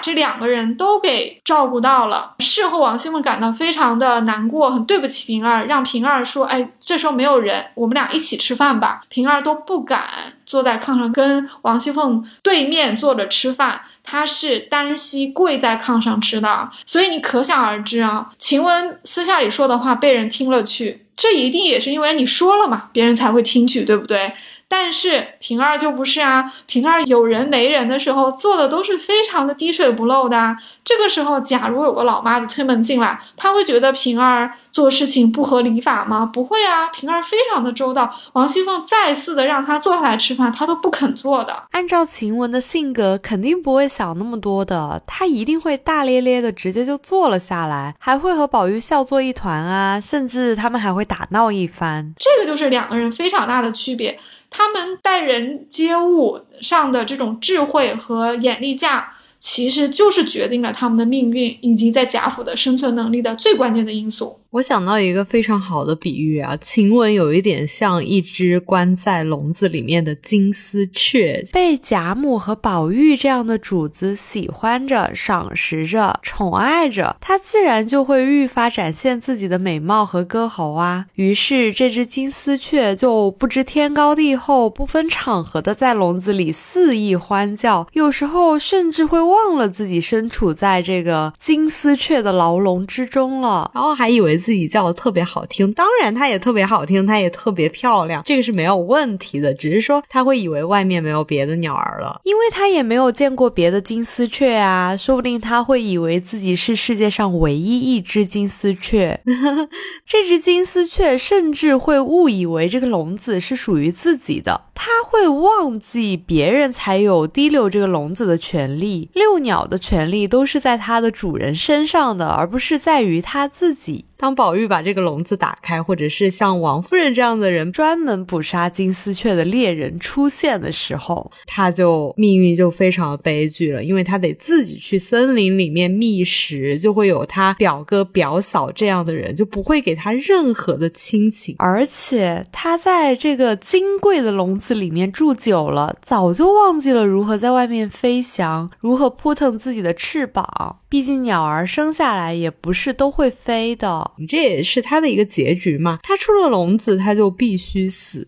这两个人都给照顾到了。事后王熙凤感到非常的难过，很对不起平儿，让平儿说：“哎，这时候没有人，我们俩一起吃饭吧。”平儿都不敢坐在炕上跟王熙凤对面坐着吃饭，她是单膝跪在炕上吃的。所以你可想而知啊，晴雯私下里说的话被人听了去。这一定也是因为你说了嘛，别人才会听取，对不对？但是平儿就不是啊，平儿有人没人的时候做的都是非常的滴水不漏的。这个时候，假如有个老妈子推门进来，他会觉得平儿做事情不合礼法吗？不会啊，平儿非常的周到。王熙凤再次的让她坐下来吃饭，她都不肯坐的。按照晴雯的性格，肯定不会想那么多的，她一定会大咧咧的直接就坐了下来，还会和宝玉笑作一团啊，甚至他们还会打闹一番。这个就是两个人非常大的区别。他们待人接物上的这种智慧和眼力价，其实就是决定了他们的命运以及在贾府的生存能力的最关键的因素。我想到一个非常好的比喻啊，晴雯有一点像一只关在笼子里面的金丝雀，被贾母和宝玉这样的主子喜欢着、赏识着、宠爱着，她自然就会愈发展现自己的美貌和歌喉啊。于是这只金丝雀就不知天高地厚、不分场合的在笼子里肆意欢叫，有时候甚至会忘了自己身处在这个金丝雀的牢笼之中了，然后还以为。自己叫的特别好听，当然它也特别好听，它也特别漂亮，这个是没有问题的。只是说他会以为外面没有别的鸟儿了，因为他也没有见过别的金丝雀啊，说不定他会以为自己是世界上唯一一只金丝雀。这只金丝雀甚至会误以为这个笼子是属于自己的，它会忘记别人才有提溜这个笼子的权利，遛鸟的权利都是在它的主人身上的，而不是在于它自己。当宝玉把这个笼子打开，或者是像王夫人这样的人专门捕杀金丝雀的猎人出现的时候，他就命运就非常的悲剧了，因为他得自己去森林里面觅食，就会有他表哥表嫂这样的人，就不会给他任何的亲情，而且他在这个金贵的笼子里面住久了，早就忘记了如何在外面飞翔，如何扑腾自己的翅膀。毕竟鸟儿生下来也不是都会飞的，这也是它的一个结局嘛。它出了笼子，它就必须死。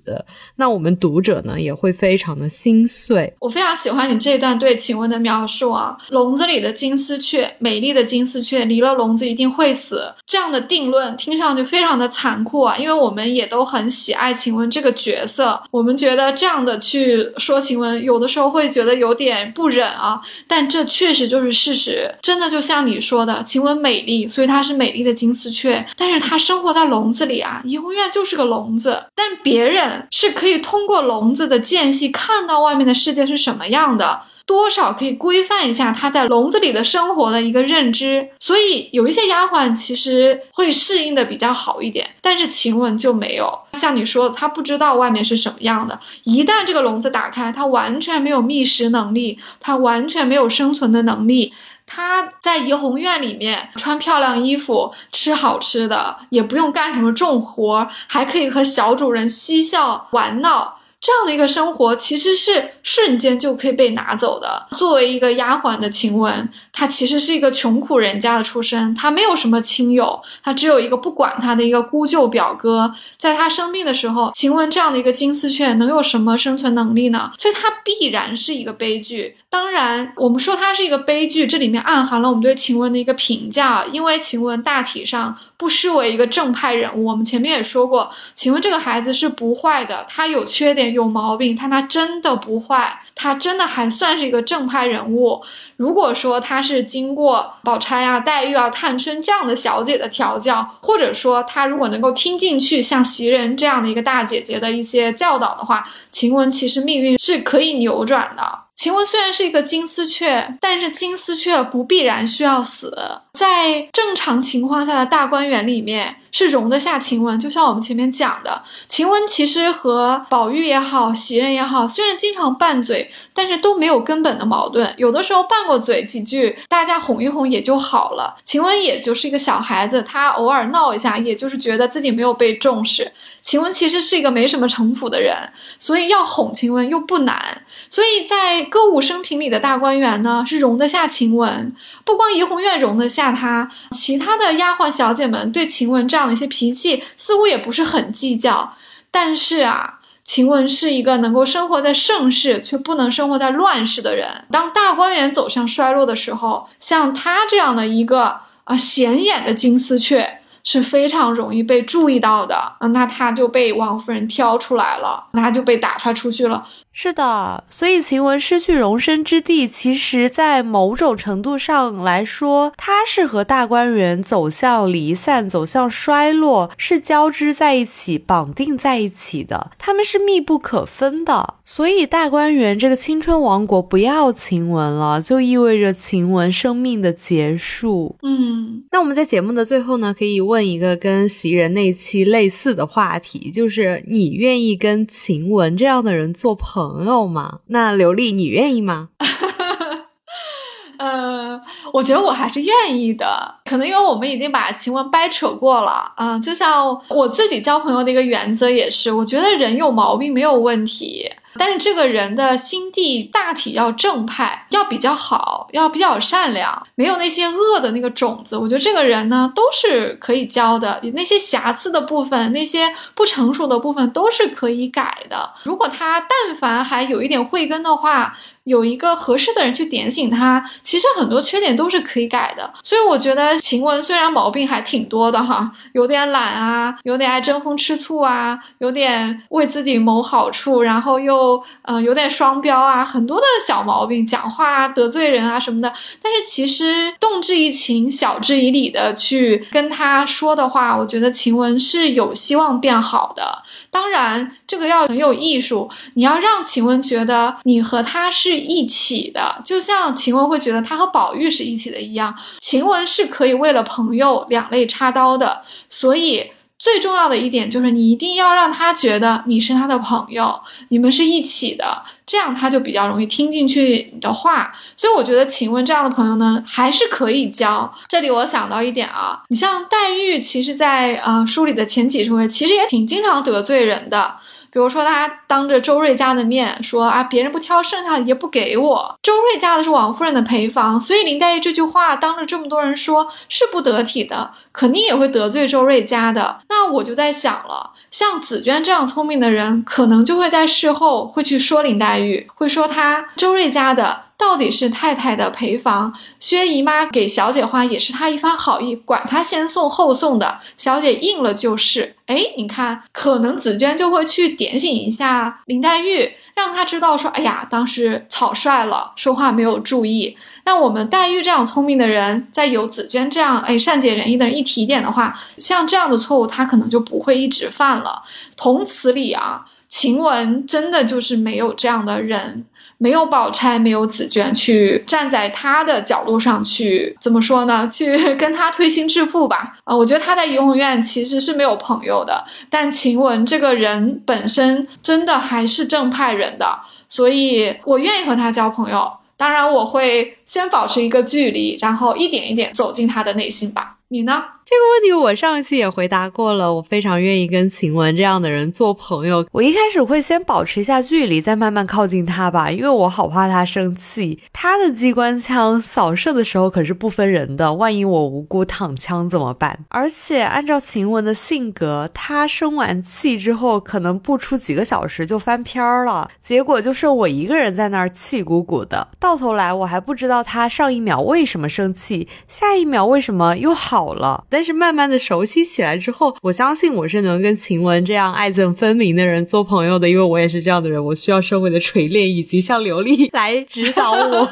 那我们读者呢，也会非常的心碎。我非常喜欢你这段对晴雯的描述啊，笼子里的金丝雀，美丽的金丝雀，离了笼子一定会死。这样的定论听上去非常的残酷啊，因为我们也都很喜爱晴雯这个角色，我们觉得这样的去说晴雯，有的时候会觉得有点不忍啊。但这确实就是事实，真的。就像你说的，晴雯美丽，所以她是美丽的金丝雀。但是她生活在笼子里啊，怡红院就是个笼子。但别人是可以通过笼子的间隙看到外面的世界是什么样的，多少可以规范一下她在笼子里的生活的一个认知。所以有一些丫鬟其实会适应的比较好一点，但是晴雯就没有。像你说的，她不知道外面是什么样的。一旦这个笼子打开，她完全没有觅食能力，她完全没有生存的能力。他在怡红院里面穿漂亮衣服，吃好吃的，也不用干什么重活，还可以和小主人嬉笑玩闹。这样的一个生活其实是瞬间就可以被拿走的。作为一个丫鬟的晴雯，她其实是一个穷苦人家的出身，她没有什么亲友，她只有一个不管她的一个姑舅表哥。在她生病的时候，晴雯这样的一个金丝雀能有什么生存能力呢？所以她必然是一个悲剧。当然，我们说它是一个悲剧，这里面暗含了我们对晴雯的一个评价，因为晴雯大体上不失为一个正派人物。我们前面也说过，请问这个孩子是不坏的，他有缺点有毛病，但他真的不坏，她真的还算是一个正派人物。如果说她是经过宝钗啊、黛玉啊、探春这样的小姐的调教，或者说她如果能够听进去像袭人这样的一个大姐姐的一些教导的话，晴雯其实命运是可以扭转的。晴雯虽然是一个金丝雀，但是金丝雀不必然需要死。在正常情况下的大观园里面，是容得下晴雯。就像我们前面讲的，晴雯其实和宝玉也好，袭人也好，虽然经常拌嘴，但是都没有根本的矛盾。有的时候拌过嘴几句，大家哄一哄也就好了。晴雯也就是一个小孩子，她偶尔闹一下，也就是觉得自己没有被重视。晴雯其实是一个没什么城府的人，所以要哄晴雯又不难。所以在歌舞升平里的大观园呢，是容得下晴雯。不光怡红院容得下她，其他的丫鬟小姐们对晴雯这样的一些脾气，似乎也不是很计较。但是啊，晴雯是一个能够生活在盛世，却不能生活在乱世的人。当大观园走向衰落的时候，像她这样的一个啊显眼的金丝雀。是非常容易被注意到的，嗯那他就被王夫人挑出来了，那他就被打发出去了。是的，所以晴雯失去容身之地，其实，在某种程度上来说，它是和大观园走向离散、走向衰落是交织在一起、绑定在一起的，他们是密不可分的。所以，大观园这个青春王国不要晴雯了，就意味着晴雯生命的结束。嗯，那我们在节目的最后呢，可以问一个跟袭人那期类似的话题，就是你愿意跟晴雯这样的人做朋？友吗？那刘丽，你愿意吗？呃，我觉得我还是愿意的。可能因为我们已经把晴雯掰扯过了啊。就像我自己交朋友的一个原则也是，我觉得人有毛病没有问题。但是这个人的心地大体要正派，要比较好，要比较善良，没有那些恶的那个种子。我觉得这个人呢，都是可以教的。那些瑕疵的部分，那些不成熟的部分，都是可以改的。如果他但凡还有一点慧根的话。有一个合适的人去点醒他，其实很多缺点都是可以改的。所以我觉得晴雯虽然毛病还挺多的哈，有点懒啊，有点爱争风吃醋啊，有点为自己谋好处，然后又嗯有点双标啊，很多的小毛病，讲话得罪人啊什么的。但是其实动之以情，晓之以理的去跟他说的话，我觉得晴雯是有希望变好的。当然，这个要很有艺术。你要让晴雯觉得你和他是一起的，就像晴雯会觉得她和宝玉是一起的一样。晴雯是可以为了朋友两肋插刀的，所以。最重要的一点就是，你一定要让他觉得你是他的朋友，你们是一起的，这样他就比较容易听进去你的话。所以我觉得晴雯这样的朋友呢，还是可以交。这里我想到一点啊，你像黛玉，其实，在呃书里的前几十回，其实也挺经常得罪人的。比如说，他当着周瑞家的面说啊，别人不挑剩下的也不给我。周瑞家的是王夫人的陪房，所以林黛玉这句话当着这么多人说，是不得体的，肯定也会得罪周瑞家的。那我就在想了，像紫娟这样聪明的人，可能就会在事后会去说林黛玉，会说她周瑞家的。到底是太太的陪房，薛姨妈给小姐花也是她一番好意，管她先送后送的，小姐应了就是。哎，你看，可能紫娟就会去点醒一下林黛玉，让她知道说，哎呀，当时草率了，说话没有注意。那我们黛玉这样聪明的人，在有紫娟这样哎善解人意的人一提点的话，像这样的错误，她可能就不会一直犯了。同此理啊，晴雯真的就是没有这样的人。没有宝钗，没有紫娟，去站在他的角度上去怎么说呢？去 跟他推心置腹吧。啊，我觉得他在怡红院其实是没有朋友的，但晴雯这个人本身真的还是正派人的，所以我愿意和他交朋友。当然，我会先保持一个距离，然后一点一点走进他的内心吧。你呢？这个问题我上一期也回答过了，我非常愿意跟晴雯这样的人做朋友。我一开始会先保持一下距离，再慢慢靠近他吧，因为我好怕他生气。他的机关枪扫射的时候可是不分人的，万一我无辜躺枪怎么办？而且按照晴雯的性格，他生完气之后可能不出几个小时就翻篇儿了，结果就剩我一个人在那儿气鼓鼓的。到头来我还不知道他上一秒为什么生气，下一秒为什么又好了。但是慢慢的熟悉起来之后，我相信我是能跟晴雯这样爱憎分明的人做朋友的，因为我也是这样的人，我需要社会的锤炼以及像刘丽 来指导我。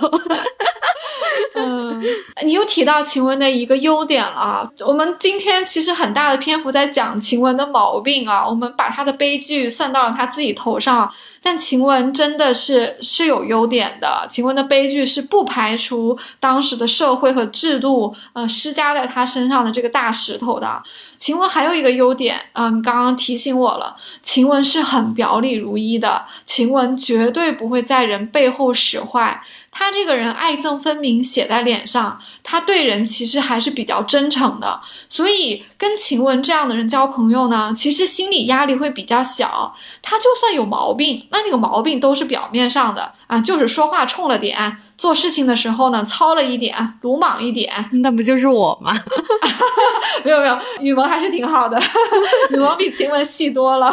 嗯，你又提到晴雯的一个优点了。我们今天其实很大的篇幅在讲晴雯的毛病啊，我们把她的悲剧算到了她自己头上。但晴雯真的是是有优点的，晴雯的悲剧是不排除当时的社会和制度，呃，施加在她身上的这个大石头的。晴雯还有一个优点啊，你刚刚提醒我了，晴雯是很表里如一的，晴雯绝对不会在人背后使坏。他这个人爱憎分明，写在脸上。他对人其实还是比较真诚的，所以跟晴雯这样的人交朋友呢，其实心理压力会比较小。他就算有毛病，那那个毛病都是表面上的啊，就是说话冲了点，做事情的时候呢糙了一点，鲁莽一点。那不就是我吗？没 有没有，雨萌还是挺好的，雨萌比晴雯细多了。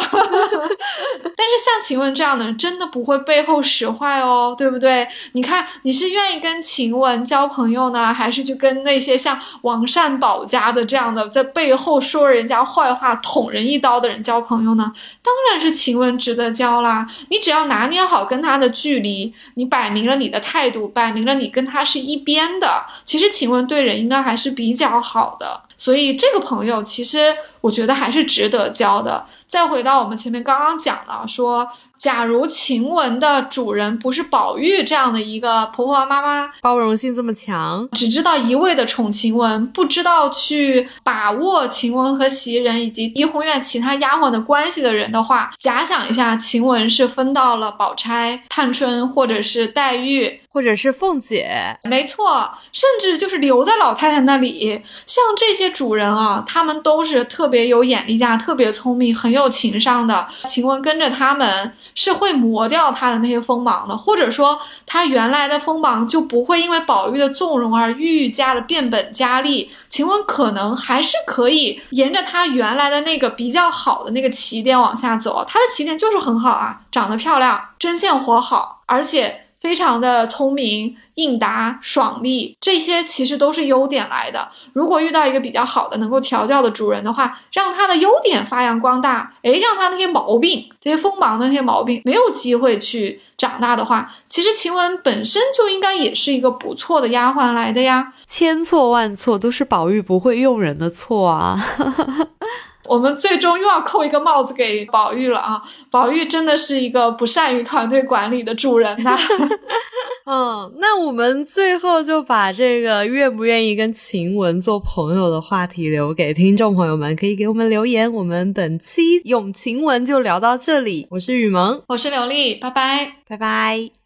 但是像晴雯这样的人，真的不会背后使坏哦，对不对？你看，你是愿意跟晴雯交朋友呢，还是去跟那些像王善保家的这样的，在背后说人家坏话、捅人一刀的人交朋友呢？当然是晴雯值得交啦。你只要拿捏好跟他的距离，你摆明了你的态度，摆明了你跟他是一边的，其实晴雯对人应该还是比较好的。所以这个朋友其实我觉得还是值得交的。再回到我们前面刚刚讲的，说假如晴雯的主人不是宝玉这样的一个婆婆妈妈，包容性这么强，只知道一味的宠晴雯，不知道去把握晴雯和袭人以及怡红院其他丫鬟的关系的人的话，假想一下，晴雯是分到了宝钗、探春或者是黛玉。或者是凤姐，没错，甚至就是留在老太太那里。像这些主人啊，他们都是特别有眼力价、特别聪明、很有情商的。晴雯跟着他们是会磨掉他的那些锋芒的，或者说他原来的锋芒就不会因为宝玉的纵容而愈加的变本加厉。晴雯可能还是可以沿着他原来的那个比较好的那个起点往下走。他的起点就是很好啊，长得漂亮，针线活好，而且。非常的聪明、应答、爽利，这些其实都是优点来的。如果遇到一个比较好的、能够调教的主人的话，让他的优点发扬光大，诶，让他那些毛病、这些锋芒的那些毛病没有机会去长大的话，其实晴雯本身就应该也是一个不错的丫鬟来的呀。千错万错都是宝玉不会用人的错啊。我们最终又要扣一个帽子给宝玉了啊！宝玉真的是一个不善于团队管理的主人呐。嗯，那我们最后就把这个愿不愿意跟晴雯做朋友的话题留给听众朋友们，可以给我们留言。我们本期咏晴雯就聊到这里，我是雨萌，我是刘丽，拜拜，拜拜。